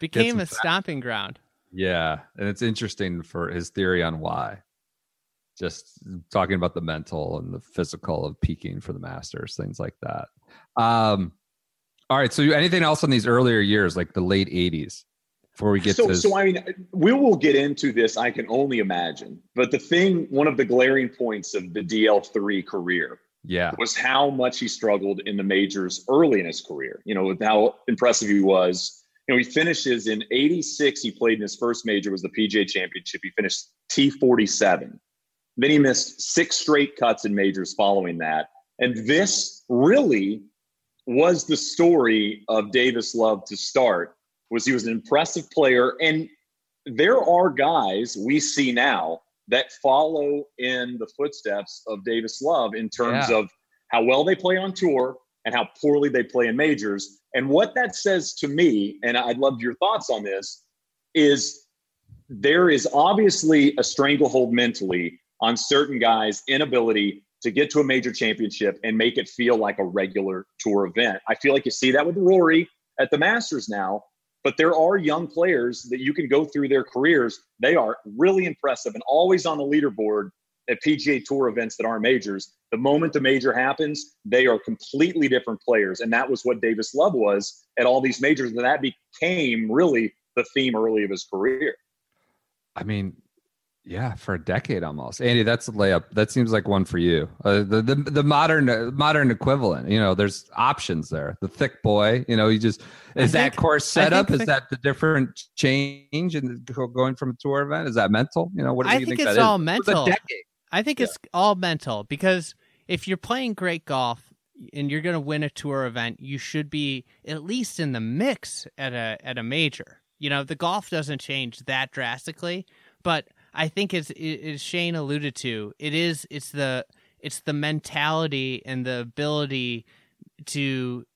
Became a stomping ground. yeah, and it's interesting for his theory on why. Just talking about the mental and the physical of peaking for the Masters, things like that. Um, all right. So, anything else on these earlier years, like the late '80s, before we get so, to? so I mean, we will get into this. I can only imagine. But the thing, one of the glaring points of the DL3 career yeah, was how much he struggled in the majors early in his career. You know, with how impressive he was. You know, he finishes in '86. He played in his first major was the PGA Championship. He finished T47. Then he missed six straight cuts in majors following that. And this really was the story of Davis Love to start. Was he was an impressive player, and there are guys we see now that follow in the footsteps of Davis Love in terms Yeah. of how well they play on tour and how poorly they play in majors. And what that says to me, and I'd love your thoughts on this, is there is obviously a stranglehold mentally on certain guys' inability to get to a major championship and make it feel like a regular tour event. I feel like you see that with Rory at the Masters now, but there are young players that you can go through their careers. They are really impressive and always on the leaderboard at PGA Tour events that aren't majors. The moment the major happens, they are completely different players. And that was what Davis Love was at all these majors. And that became really the theme early of his career. I mean, yeah, for a decade almost. Andy, that's a layup. That seems like one for you. Uh, the, the the modern uh, modern equivalent. You know, there's options there. The thick boy. You know, you just is that course setup? think Is thick- that the different change in the, going from a tour event? Is that mental? You know, what do I you think think, it's is? all was mental. I think it's all mental because if you're playing great golf and you're going to win a tour event, you should be at least in the mix at a at a major. You know, the golf doesn't change that drastically, but I think it's as Shane alluded to, it is it's the it's the mentality and the ability to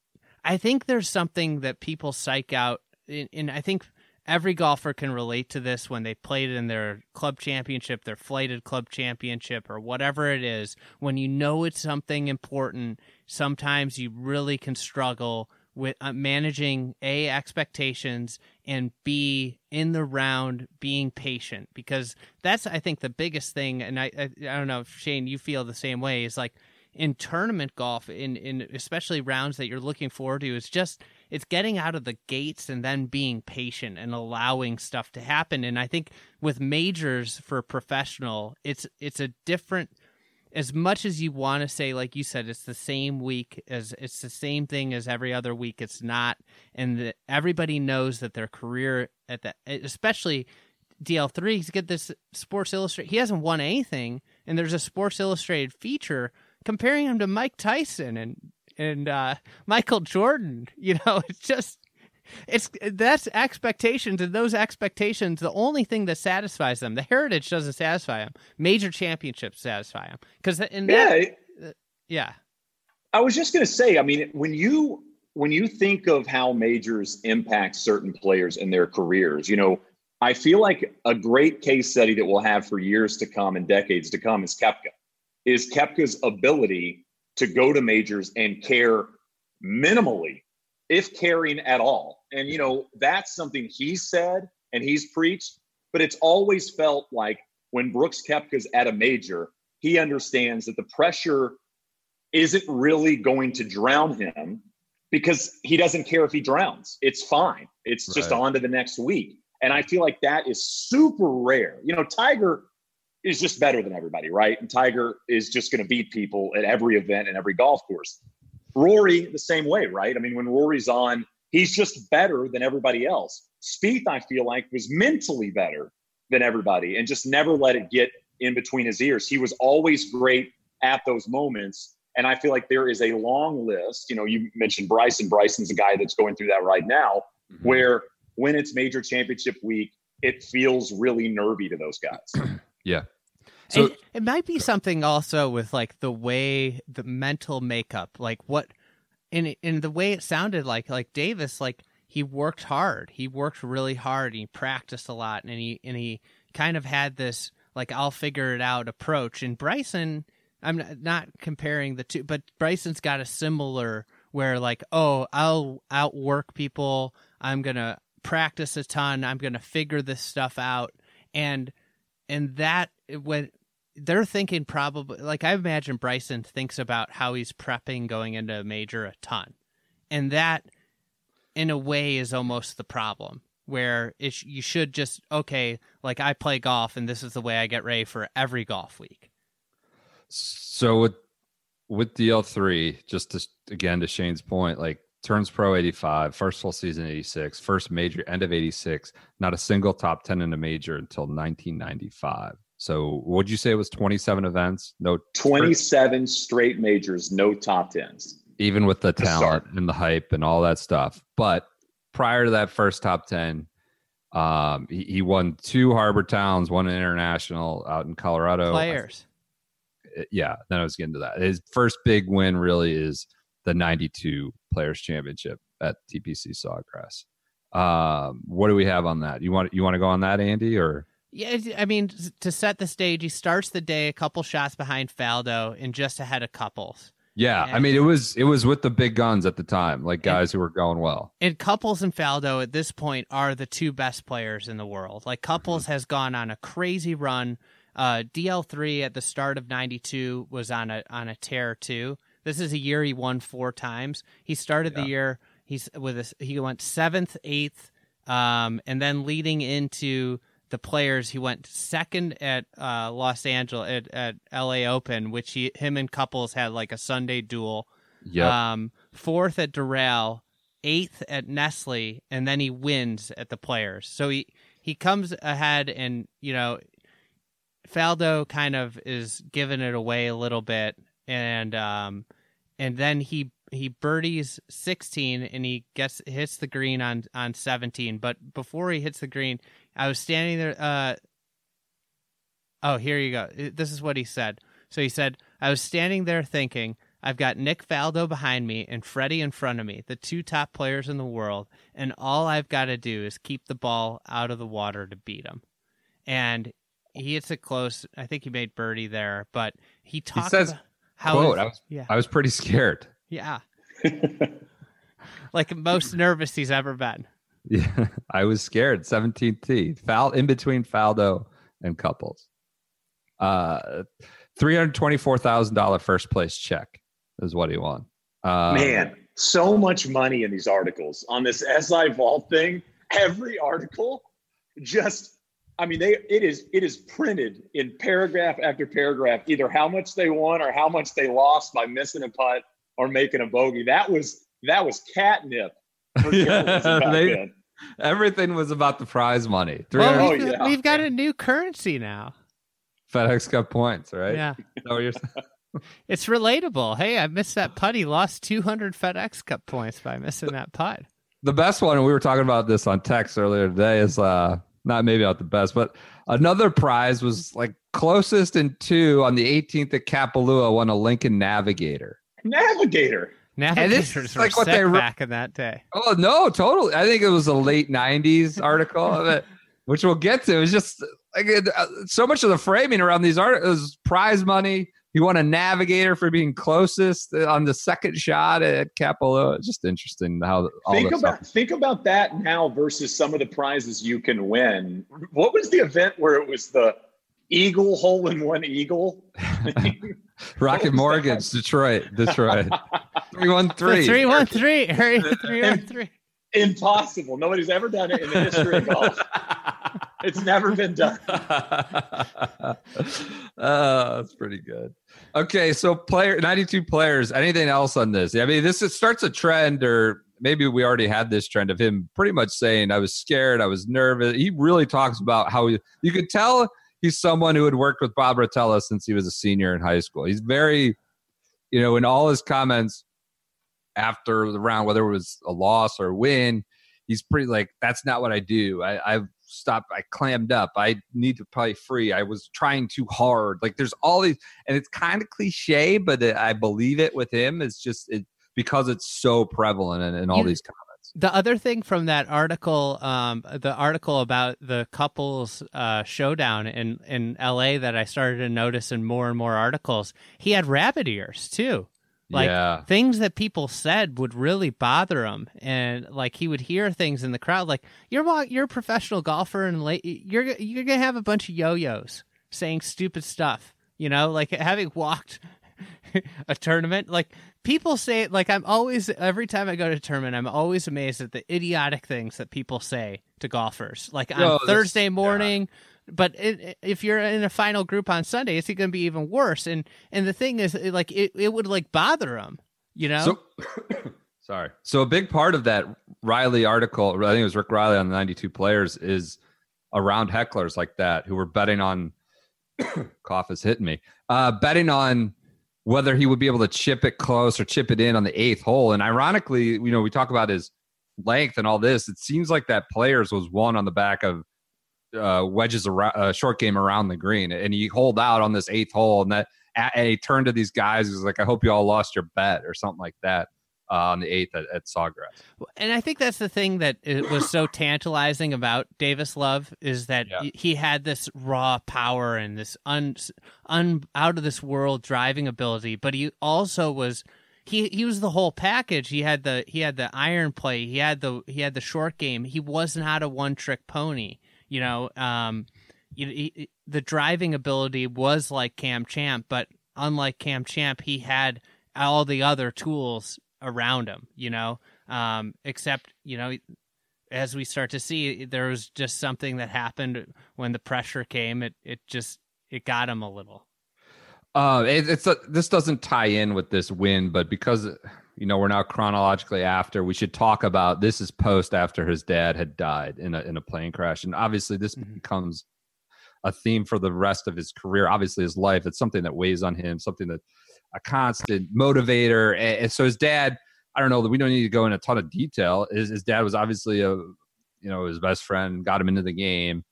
I think there's something that people psych out and, I think every golfer can relate to this when they played in their club championship, their flighted club championship, or whatever it is. When you know it's something important, sometimes you really can struggle with uh, managing a expectations and be in the round being patient because that's I think the biggest thing. And I I, I don't know if Shane you feel the same way. Is like in tournament golf, in in especially rounds that you're looking forward to, it's just it's getting out of the gates and then being patient and allowing stuff to happen. And I think with majors for professional, it's it's a different as much as you want to say like you said it's the same week as it's the same thing as every other week it's not and the, everybody knows that their career at that especially DL3 he's get this Sports Illustrated he hasn't won anything and there's a Sports Illustrated feature comparing him to Mike Tyson and and uh, Michael Jordan. You know, it's just it's that's expectations, and those expectations, the only thing that satisfies them, the heritage doesn't satisfy them. Major championships satisfy them because in Yeah, that, it- uh, yeah, I was just going to say, I mean, when you when you think of how majors impact certain players in their careers, you know, I feel like a great case study that we'll have for years to come and decades to come is Koepka. Is Koepka's ability to go to majors and care minimally, if caring at all. And you know, that's something he said and he's preached, but it's always felt like when Brooks Koepka's at a major, he understands that the pressure isn't really going to drown him because he doesn't care if he drowns. It's fine. It's just on to the next week. And I feel like that is super rare. You know, Tiger is just better than everybody, right? And Tiger is just going to beat people at every event and every golf course. Rory, the same way, right? I mean, when Rory's on, he's just better than everybody else. Spieth, I feel like, was mentally better than everybody and just never let it get in between his ears. He was always great at those moments. And I feel like there is a long list. You know, you mentioned Bryson. Bryson's a guy that's going through that right now, Mm-hmm. where when it's major championship week, it feels really nervy to those guys. Yeah. So- and it might be something also with like the way the mental makeup, like what, in in the way it sounded like, like Davis, like he worked hard. He worked really hard. And he practiced a lot, and he and he kind of had this like I'll figure it out approach. And Bryson, I'm not- comparing the two, but Bryson's got a similar where like oh I'll outwork people. I'm gonna practice a ton. I'm gonna figure this stuff out, and and that when they're thinking probably like I imagine Bryson thinks about how he's prepping going into a major a ton, and that in a way is almost the problem where it you should just okay like I play golf and this is the way I get ready for every golf week. So with with DL three, just to again to Shane's point, like turns pro 85, first full season 86, first major end of 86, not a single top 10 in a major until 1995. So what'd you say it was 27 events? No, 27 straight majors, no top tens. even with the To talent and the hype and all that stuff. But prior to that first top 10, um, he, he won two Harbor Towns, one international out in Colorado. Players. Uh, yeah, then I was getting to that. His first big win really is the 92 Players Championship at TPC Sawgrass. Um, what do we have on that? You want you want to go on that, Andy, or Yeah, I mean to set the stage, he starts the day a couple shots behind Faldo and just ahead of couples. yeah, Yeah. I mean it was it was with the big guns at the time, like guys who were going well. And Couples and Faldo at this point are the two best players in the world. Like Couples has gone on a crazy run. Uh, DL3 at the start of '92 was on a on a tear too. This is a year he won four times. He started the year he's with a, he went seventh, eighth, um, and then leading into the players, he went second at uh, Los Angeles at, at LA Open, which he him and Couples had like a Sunday duel. Yeah, Um, fourth at Doral, eighth at Nestle, and then he wins at the Players. So he he comes ahead, and you know, Faldo kind of is giving it away a little bit, and um, and then he he birdies 16 and he gets hits the green on on 17 but before he hits the green i was standing there uh oh here you go this is what he said so he said i was standing there thinking i've got nick faldo behind me and freddie in front of me the two top players in the world and all i've got to do is keep the ball out of the water to beat him and he hits it close i think he made birdie there but he talked says, about how quote, I was yeah I was pretty scared. yeah. like most nervous he's ever been. Yeah, I was scared. 17th tee, foul in between Faldo and couples. Uh, three hundred twenty-four thousand dollar first place check is what he won. Uh, Man, so much money in these articles on this SI Vault thing. Every article just I mean they it is it is printed in paragraph after paragraph either how much they won or how much they lost by missing a putt or making a bogey. That was that was catnip. For Yeah, they- everything was about the prize money. Well, hundred Oh, we've, yeah. we've got a new currency now. FedEx Cup points, right? Yeah. Is that what you're saying? It's relatable. Hey, I missed that putt. He lost 200 FedEx Cup points by missing that putt. the best one, and we were talking about this on text earlier today, is uh not maybe not the best, but another prize was like closest in two on the 18th at Kapalua won a Lincoln Navigator. Navigator. Navigators is were like what sick they re- back in that day. Oh no, totally. I think it was a late '90s article of it, which we'll get to. It's just like it, uh, so much of the framing around these articles prize money. You want a navigator for being closest on the second shot at Kapalua. It's just interesting how all think this about stuff. think about that now versus some of the prizes you can win. What was the event where it was the Eagle hole in one Eagle? Rocket was Mortgage, Detroit, Detroit, three one The three. 313. Area 313. Impossible. Nobody's ever done it in the history of golf. It's never been done. oh, that's pretty good. Okay, so player ninety-two players. Anything else on this? I mean, this is, starts a trend, or maybe we already had this trend of him pretty much saying, "I was scared, I was nervous." He really talks about how he, you could tell he's someone who had worked with Bob Rotella since he was a senior in high school. He's very, you know, in all his comments after the round, whether it was a loss or a win, he's pretty like, "That's not what I do. I, I've stop. I clammed up. I need to play free. I was trying too hard. Like there's all these, and it's kind of cliche, but I believe it with him. It's just it because it's so prevalent in, in all these comments. The other thing from that article, um, the article about the couples uh, showdown in in L.A. that I started to notice in more and more articles, he had rabbit ears too. Like yeah, things that people said would really bother him, and like he would hear things in the crowd, like you're you're a professional golfer, and late, you're you're gonna have a bunch of yo-yos saying stupid stuff, you know, like having walked a tournament, like people say, like I'm always every time I go to a tournament, I'm always amazed at the idiotic things that people say to golfers, like on that's- Thursday yeah. morning. But it, if you're in a final group on Sunday, it's going to be even worse. And and the thing is, it, like it, it would like bother them, you know. So, sorry. So a big part of that Reilly article, I think it was Rick Reilly on the 92 players, is around hecklers like that who were betting on. cough is hitting me. Uh, betting on whether he would be able to chip it close or chip it in on the eighth hole. And ironically, you know, we talk about his length and all this. It seems like that players was one on the back of uh, wedges around uh, short game around the green, and he holed out on this eighth hole, and that and he turned to these guys. He was like, "I hope you all lost your bet" or something like that uh, on the eighth at, at Sawgrass. And I think that's the thing that it was so tantalizing about Davis Love is that Yeah. he had this raw power and this un, un out of this world driving ability, but he also was he he was the whole package. He had the he had the iron play, he had the he had the short game. He was not a one trick pony, you know. Um, you- he- the driving ability was like Cam Champ, but unlike Cam Champ, he had all the other tools around him, you know. Um, except, you know, as we start to see, there was just something that happened when the pressure came. It it just it got him a little. Uh, it, it's a, this doesn't tie in with this win, but because you know we're now chronologically after, we should talk about this is post after his dad had died in a in a plane crash, and obviously this Mhm. becomes a theme for the rest of his career. Obviously, his life it's something that weighs on him, something that a constant motivator. And, and so his dad, I don't know that we don't need to go in a ton of detail. His, his dad was obviously a you know his best friend, got him into the game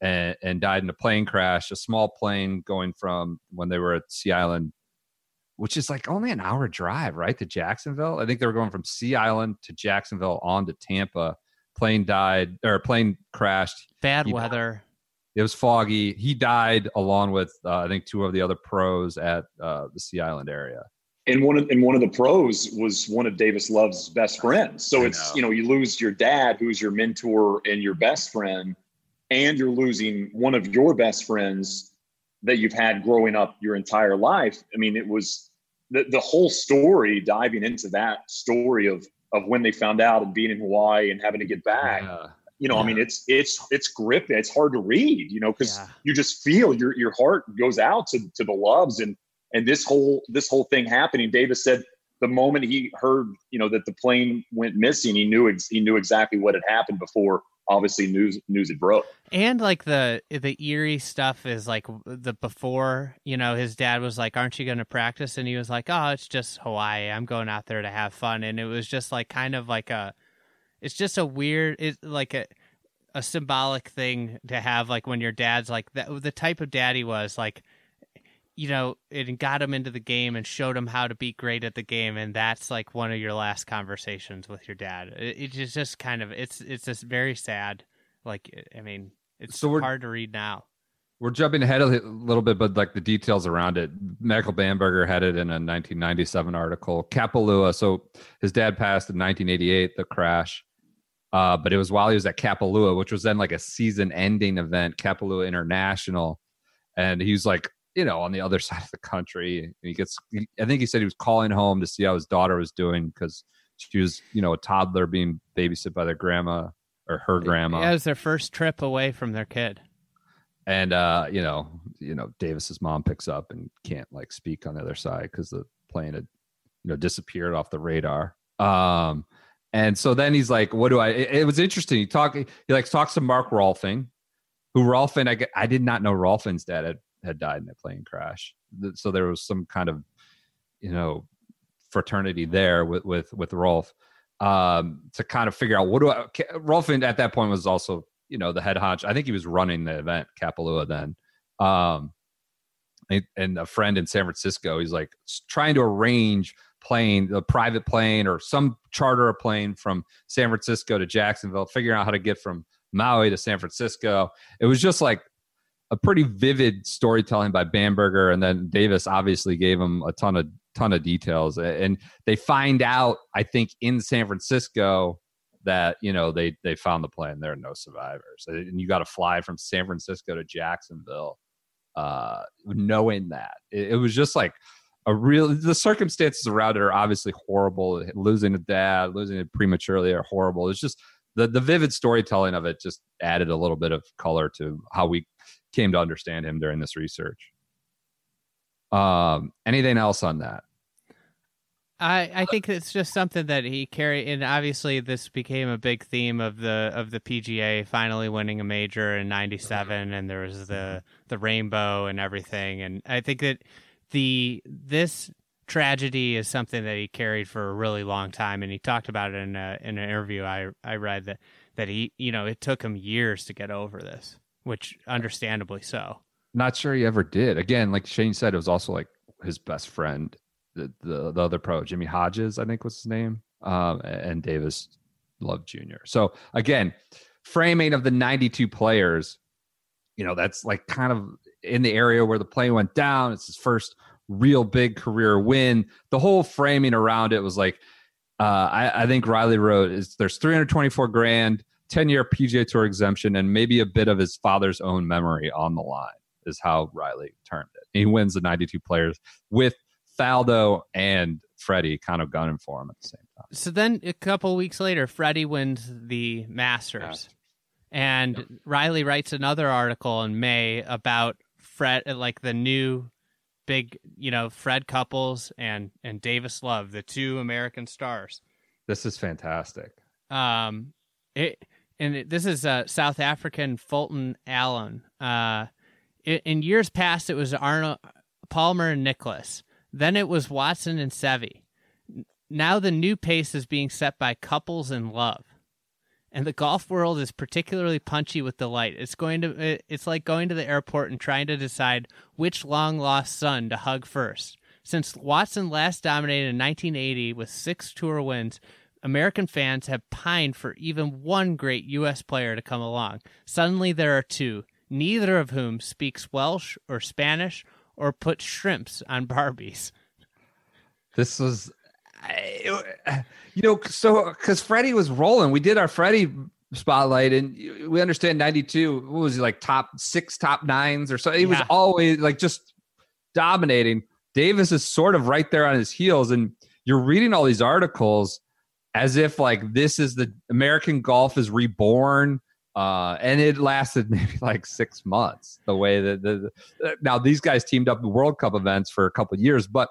and, and died in a plane crash, a small plane going from when they were at Sea Island, which is like only an hour drive, right, to Jacksonville. I think they were going from Sea Island to Jacksonville on to Tampa. Plane died or plane crashed. Bad He- weather. It was foggy. He died along with uh, I think two of the other pros at uh, the Sea Island area. and one of and one of the pros was one of Davis Love's best friends. So I it's know. you know you lose your dad, who's your mentor and your best friend, and you're losing one of your best friends that you've had growing up your entire life. I mean, it was the the whole story diving into that story of of when they found out and being in Hawaii and having to get back. Yeah. You know, I mean, it's it's it's gripping. It's hard to read. You know, because Yeah. you just feel your your heart goes out to to the loves and and this whole this whole thing happening. Davis said the moment he heard you know that the plane went missing, he knew ex- he knew exactly what had happened before. Obviously, news news had broke. And like the the eerie stuff is like the before, you know, his dad was like, "Aren't you going to practice?" And he was like, "Oh, it's just Hawaii. I'm going out there to have fun." And it was just like kind of like a, it's just a weird, it's like a a symbolic thing to have like when your dad's like that the type of dad he was like you know it got him into the game and showed him how to be great at the game and that's like one of your last conversations with your dad it, it's just kind of it's it's just very sad like i mean it's So hard to read now We're jumping ahead a little bit, but like the details around it. Michael Bamberger had it in a 1997 article. Kapalua, so his dad passed in 1988, the crash. Uh, but it was while he was at Kapalua, which was then like a season-ending event, Kapalua International, and he was like, you know, on the other side of the country. And he gets, I think he said he was calling home to see how his daughter was doing because she was, you know, a toddler being babysit by their grandma or her grandma. yeah, it was their first trip away from their kid. And uh you know you know davis's mom picks up and can't like speak on the other side because the plane had you know disappeared off the radar. Um and so then he's like what do i it, it was interesting he talk he like talks to mark rolfing who rolfing i, I did not know rolfing's dad had, had died in a plane crash so there was some kind of you know fraternity there with with with rolf um to kind of figure out what do i rolfing at that point was also you know, the head honcho. I think he was running the event, Kapalua then. Um, and a friend in San Francisco, he's like trying to arrange plane, a private plane or some charter a plane from San Francisco to Jacksonville, figuring out how to get from Maui to San Francisco. It was just like a pretty vivid storytelling by Bamberger, and then Davis obviously gave him a ton of ton of details. And they find out, I think, in San Francisco that you know they they found the plane. There are no survivors, and you got to fly from San Francisco to Jacksonville, uh, knowing that it, it was just like a real. The circumstances around it are obviously horrible. Losing a dad, losing it prematurely are horrible. It's just the the vivid storytelling of it just added a little bit of color to how we came to understand him during this research. Um, anything else on that? I, I think it's just something that he carried, and obviously this became a big theme of the of the PGA finally winning a major in '97, and there was the the rainbow and everything, and I think that the this tragedy is something that he carried for a really long time, and he talked about it in a, in an interview I I read that that he you know it took him years to get over this, which understandably so. Not sure he ever did. Again, like Shane said, it was also like his best friend, the the, the other pro, Jimmy Hodges, I think was his name, um, and Davis Love Jr. So again, framing of the 92 players, you know, that's like kind of in the area where the plane went down. It's his first real big career win. The whole framing around it was like, uh, I, I think Reilly wrote is there's 324 grand, 10 year PGA Tour exemption, and maybe a bit of his father's own memory on the line. Is how Reilly termed it. He wins the 92 players with Faldo and Freddie kind of gunning for him at the same time. So then a couple weeks later, Freddie wins the Masters. And Reilly writes another article in May about Fred, like the new big, you know, Fred Couples and and Davis Love, the two American stars. This is fantastic. Um, it and it, this is uh, South African Fulton Allan. Uh, i in years past, it was Arnold Palmer and Nicklaus. Then it was Watson and Seve. N- Now the new pace is being set by couples in love, and the golf world is particularly punchy with delight. It's going to it's like going to the airport and trying to decide which long lost son to hug first. Since Watson last dominated in 1980 with six tour wins, American fans have pined for even one great U.S. player to come along. Suddenly there are two, neither of whom speaks Welsh or Spanish or puts shrimps on Barbies. This was, I- you know, so because Freddie was rolling, we did our Freddie spotlight, and we understand '92. What was he like? Top six, top nines, or so? He was always like just dominating. Davis is sort of right there on his heels, and you're reading all these articles as if like this is the American golf is reborn. Uh, and it lasted maybe like six months. The way that the, the now these guys teamed up in World Cup events for a couple of years, but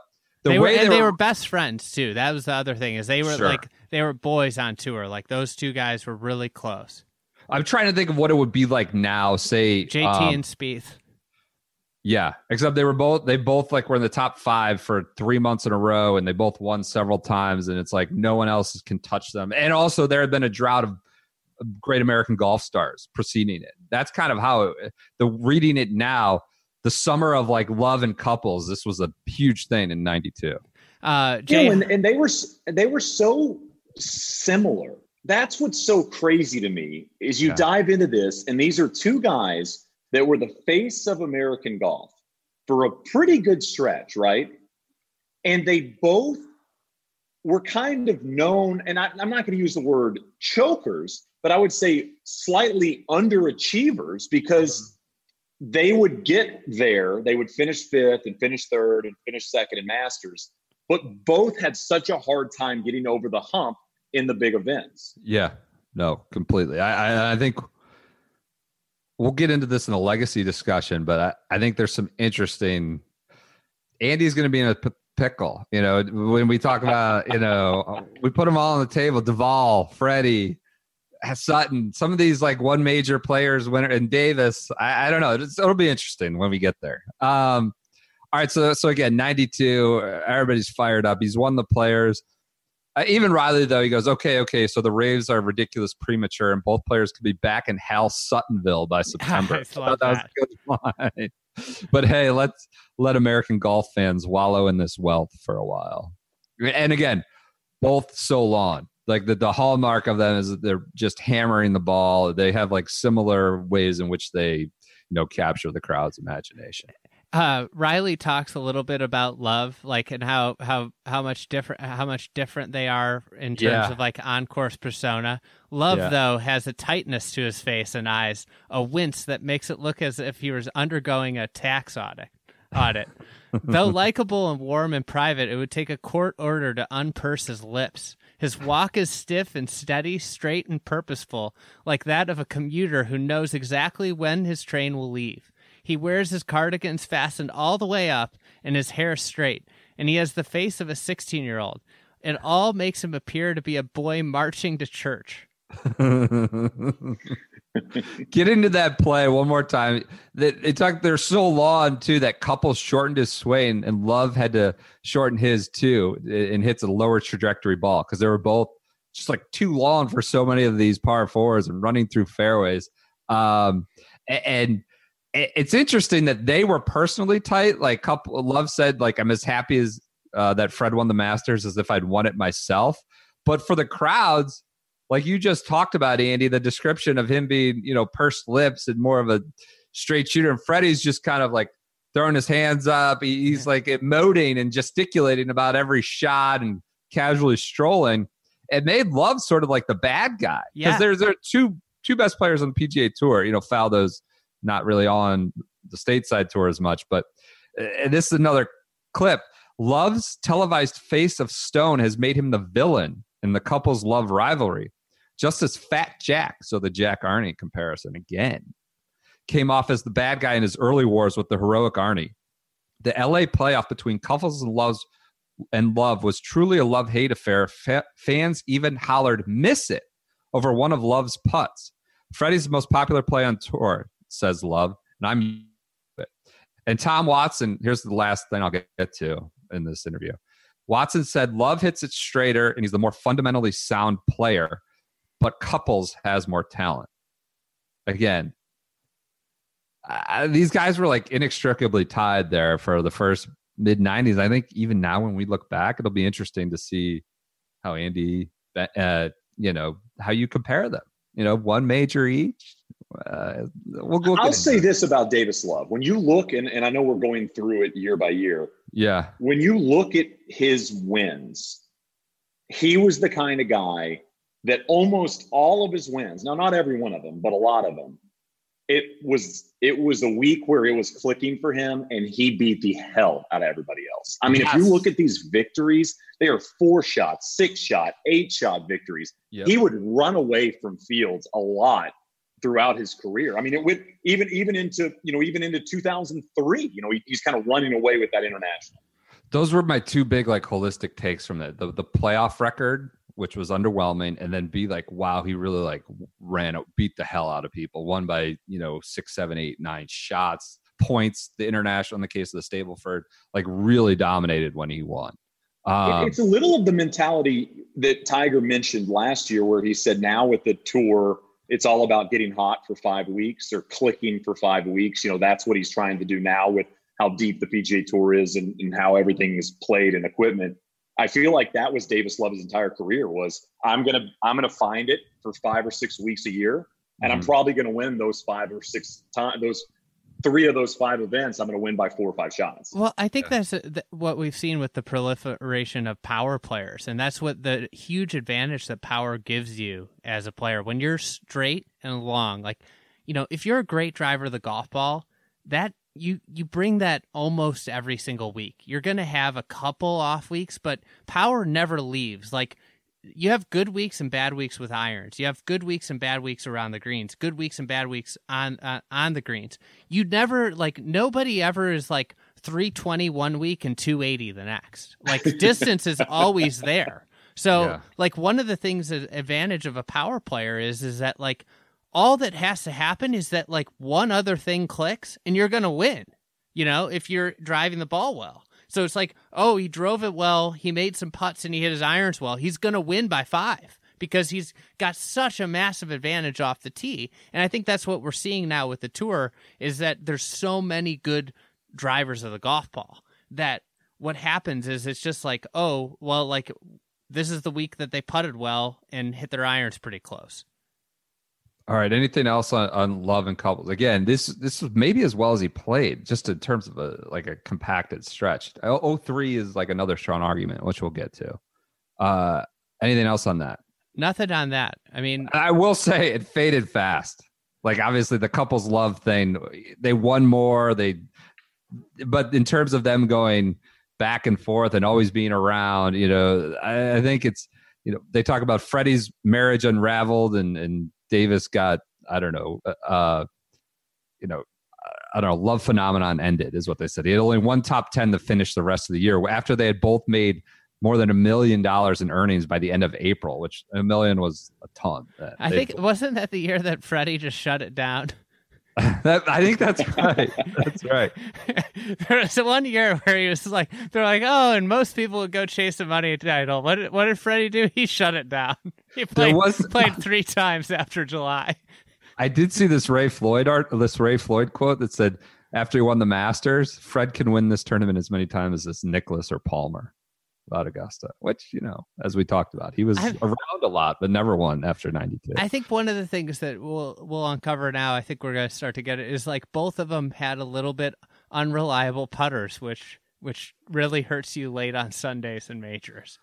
the they were, and they were best friends too. That was the other thing is they were Sure. like they were boys on tour. Like those two guys were really close. I'm trying to think of what it would be like now. Say JT um, and Spieth. yeah, except they were both they both like were in the top five for three months in a row, and they both won several times, and it's like no one else can touch them. And also, there had been a drought of of great American golf stars preceding it. That's kind of how it, the reading it now. The summer of like love and couples. This was a huge thing in '92. Uh, You Jay, know, and, and they were they were so similar. That's what's so crazy to me is you Yeah. dive into this, and these are two guys that were the face of American golf for a pretty good stretch, right? And they both were kind of known, and I, I'm not going to use the word chokers, but I would say slightly underachievers because they would get there, they would finish fifth and finish third and finish second in Masters, but both had such a hard time getting over the hump in the big events. Yeah, no, completely. I, I, I think we'll get into this in a legacy discussion, but I, I think there's some interesting. Andy's going to be in a p- pickle. You know, when we talk about, you know, we put them all on the table: Duval, Freddie, Sutton. Some of these like one major players, winner, and Davis. I, I don't know. It's, it'll be interesting when we get there. Um, all right, so so again, 92. Everybody's fired up. He's won the players. Uh, even Reilly though he goes, okay, okay, so the Raves are ridiculous premature, and both players could be back in Hal Suttonville by September. I I love thought that was a good line. But hey, let's let American golf fans wallow in this wealth for a while. And again, both so long. Like the, the hallmark of them is that they're just hammering the ball. They have like similar ways in which they, you know, capture the crowd's imagination. uh, Reilly talks a little bit about love, like and how how how much different how much different they are in terms Yeah. of like on course persona. Love Yeah. though has a tightness to his face and eyes, a wince that makes it look as if he was undergoing a tax audit. Audit. Though likable and warm in private, it would take a court order to unpurse his lips. His walk is stiff and steady, straight and purposeful, like that of a commuter who knows exactly when his train will leave. He wears his cardigans fastened all the way up and his hair straight, and he has the face of a 16 year old. It all makes him appear to be a boy marching to church. Get into that play one more time. It took they're so long too that Couples shortened his swing and Love had to shorten his too and hits a lower trajectory ball because they were both just like too long for so many of these par fours and running through fairways. Um, and it's interesting that they were personally tight. Like Couples Love said, like I'm as happy as uh, that Fred won the Masters as if I'd won it myself. But for the crowds, like you just talked about, Andy, the description of him being, you know, pursed lips and more of a straight shooter. And Freddie's just kind of like throwing his hands up. He- He's like emoting and gesticulating about every shot and casually strolling. It made Love sort of like the bad guy. Because Yeah. there's there are two two best players on the PGA tour. You know, Faldo's not really on the stateside tour as much, but uh, and this is another clip. Love's televised face of stone has made him the villain in the Couples love rivalry. Just as Fat Jack, so the Jack Arnie comparison again, came off as the bad guy in his early wars with the heroic Arnie. The LA playoff between Couples and Love's and Love was truly a love hate affair. Fa- fans even hollered "miss it" over one of Love's putts. Freddie's the most popular play on tour, says Love, and I'm it. And Tom Watson, here's the last thing I'll get to in this interview. Watson said Love hits it straighter and he's the more fundamentally sound player, but Couples has more talent. Again, uh, these guys were like inextricably tied there for the first mid 90s. I think even now when we look back, it'll be interesting to see how Andy, uh, you know, how you compare them. You know, one major each. Uh, we'll go. I'll say this about Davis Love. When you look, and, and I know we're going through it year by year, Yeah. when you look at his wins, he was the kind of guy that almost all of his wins, now not every one of them, but a lot of them, it was it was a week where it was clicking for him and he beat the hell out of everybody else. I mean, if you look at these victories, they are four shot, six shot, eight shot victories. Yep. He would run away from fields a lot throughout his career. I mean, it would even even into you know even into 2003. You know, he, he's kind of running away with that international. those were my two big like holistic takes from that the, the playoff record which was underwhelming and then be like wow he really like ran beat the hell out of people won by you know six seven eight nine shots points the international in the case of the stableford like really dominated when he won um, it's a little of the mentality that Tiger mentioned last year, where he said now with the tour, it's all about getting hot for five weeks or clicking for five weeks. You know, that's what he's trying to do now with how deep the PGA Tour is and, and how everything is played and equipment. I feel like that was Davis Love's entire career was I'm gonna I'm gonna find it for five or six weeks a year, and I'm Mhm. probably gonna win those five or six times those three of those five events. I'm gonna win by four or five shots. Well, I think that's uh th- what we've seen with the proliferation of power players, and that's what the huge advantage that power gives you as a player. When you're straight and long, like you know, if you're a great driver of the golf ball, that you you bring that almost every single week. You're going to have a couple off weeks, but power never leaves. Like you have good weeks and bad weeks with irons. You have good weeks and bad weeks around the greens. Good weeks and bad weeks on uh, on the greens. You never like nobody ever is like 320 one week and 280 the next. Like distance is always there. So Yeah. like one of the things that advantage of a power player is is that like all that has to happen is that like one other thing clicks and you're going to win. You know, if you're driving the ball well. So it's like, oh, he drove it well, he made some putts, and he hit his irons well. He's going to win by five because he's got such a massive advantage off the tee. And I think that's what we're seeing now with the tour is that there's so many good drivers of the golf ball that what happens is it's just like, oh, well, like this is the week that they putted well and hit their irons pretty close. All right. Anything else on, on Love and Couples? Again, this this was maybe as well as he played, just in terms of a like a compacted stretch. 03 is like another strong argument, which we'll get to. Uh, anything else on that? Nothing on that. I mean, I will say it faded fast. Like obviously the Couples love thing, they won more. They, but in terms of them going back and forth and always being around, you know, I, I think it's you know they talk about Freddie's marriage unraveled and and Davis got I don't know, uh, uh you know, I don't know, love phenomenon ended is what they said. He had only one top ten to finish the rest of the year after they had both made more than a million dollars in earnings by the end of April, which a million was a ton. I think wasn't that the year that Freddie just shut it down? that, I think that's right. That's right. there was one year where he was like, they're like, oh, and most people would go chase a money title. What did, what did Freddie do? He shut it down. He played, was, played three times after July. I did see this Ray Floyd art, this Ray Floyd quote that said, after he won the Masters, Fred can win this tournament as many times as Nicklaus or Palmer about Augusta, which, you know, as we talked about, he was I've, around a lot, but never won after 92. I think one of the things that we'll, we'll uncover now, I think we're going to start to get it, is like both of them had a little bit unreliable putters, which, which really hurts you late on Sundays and majors.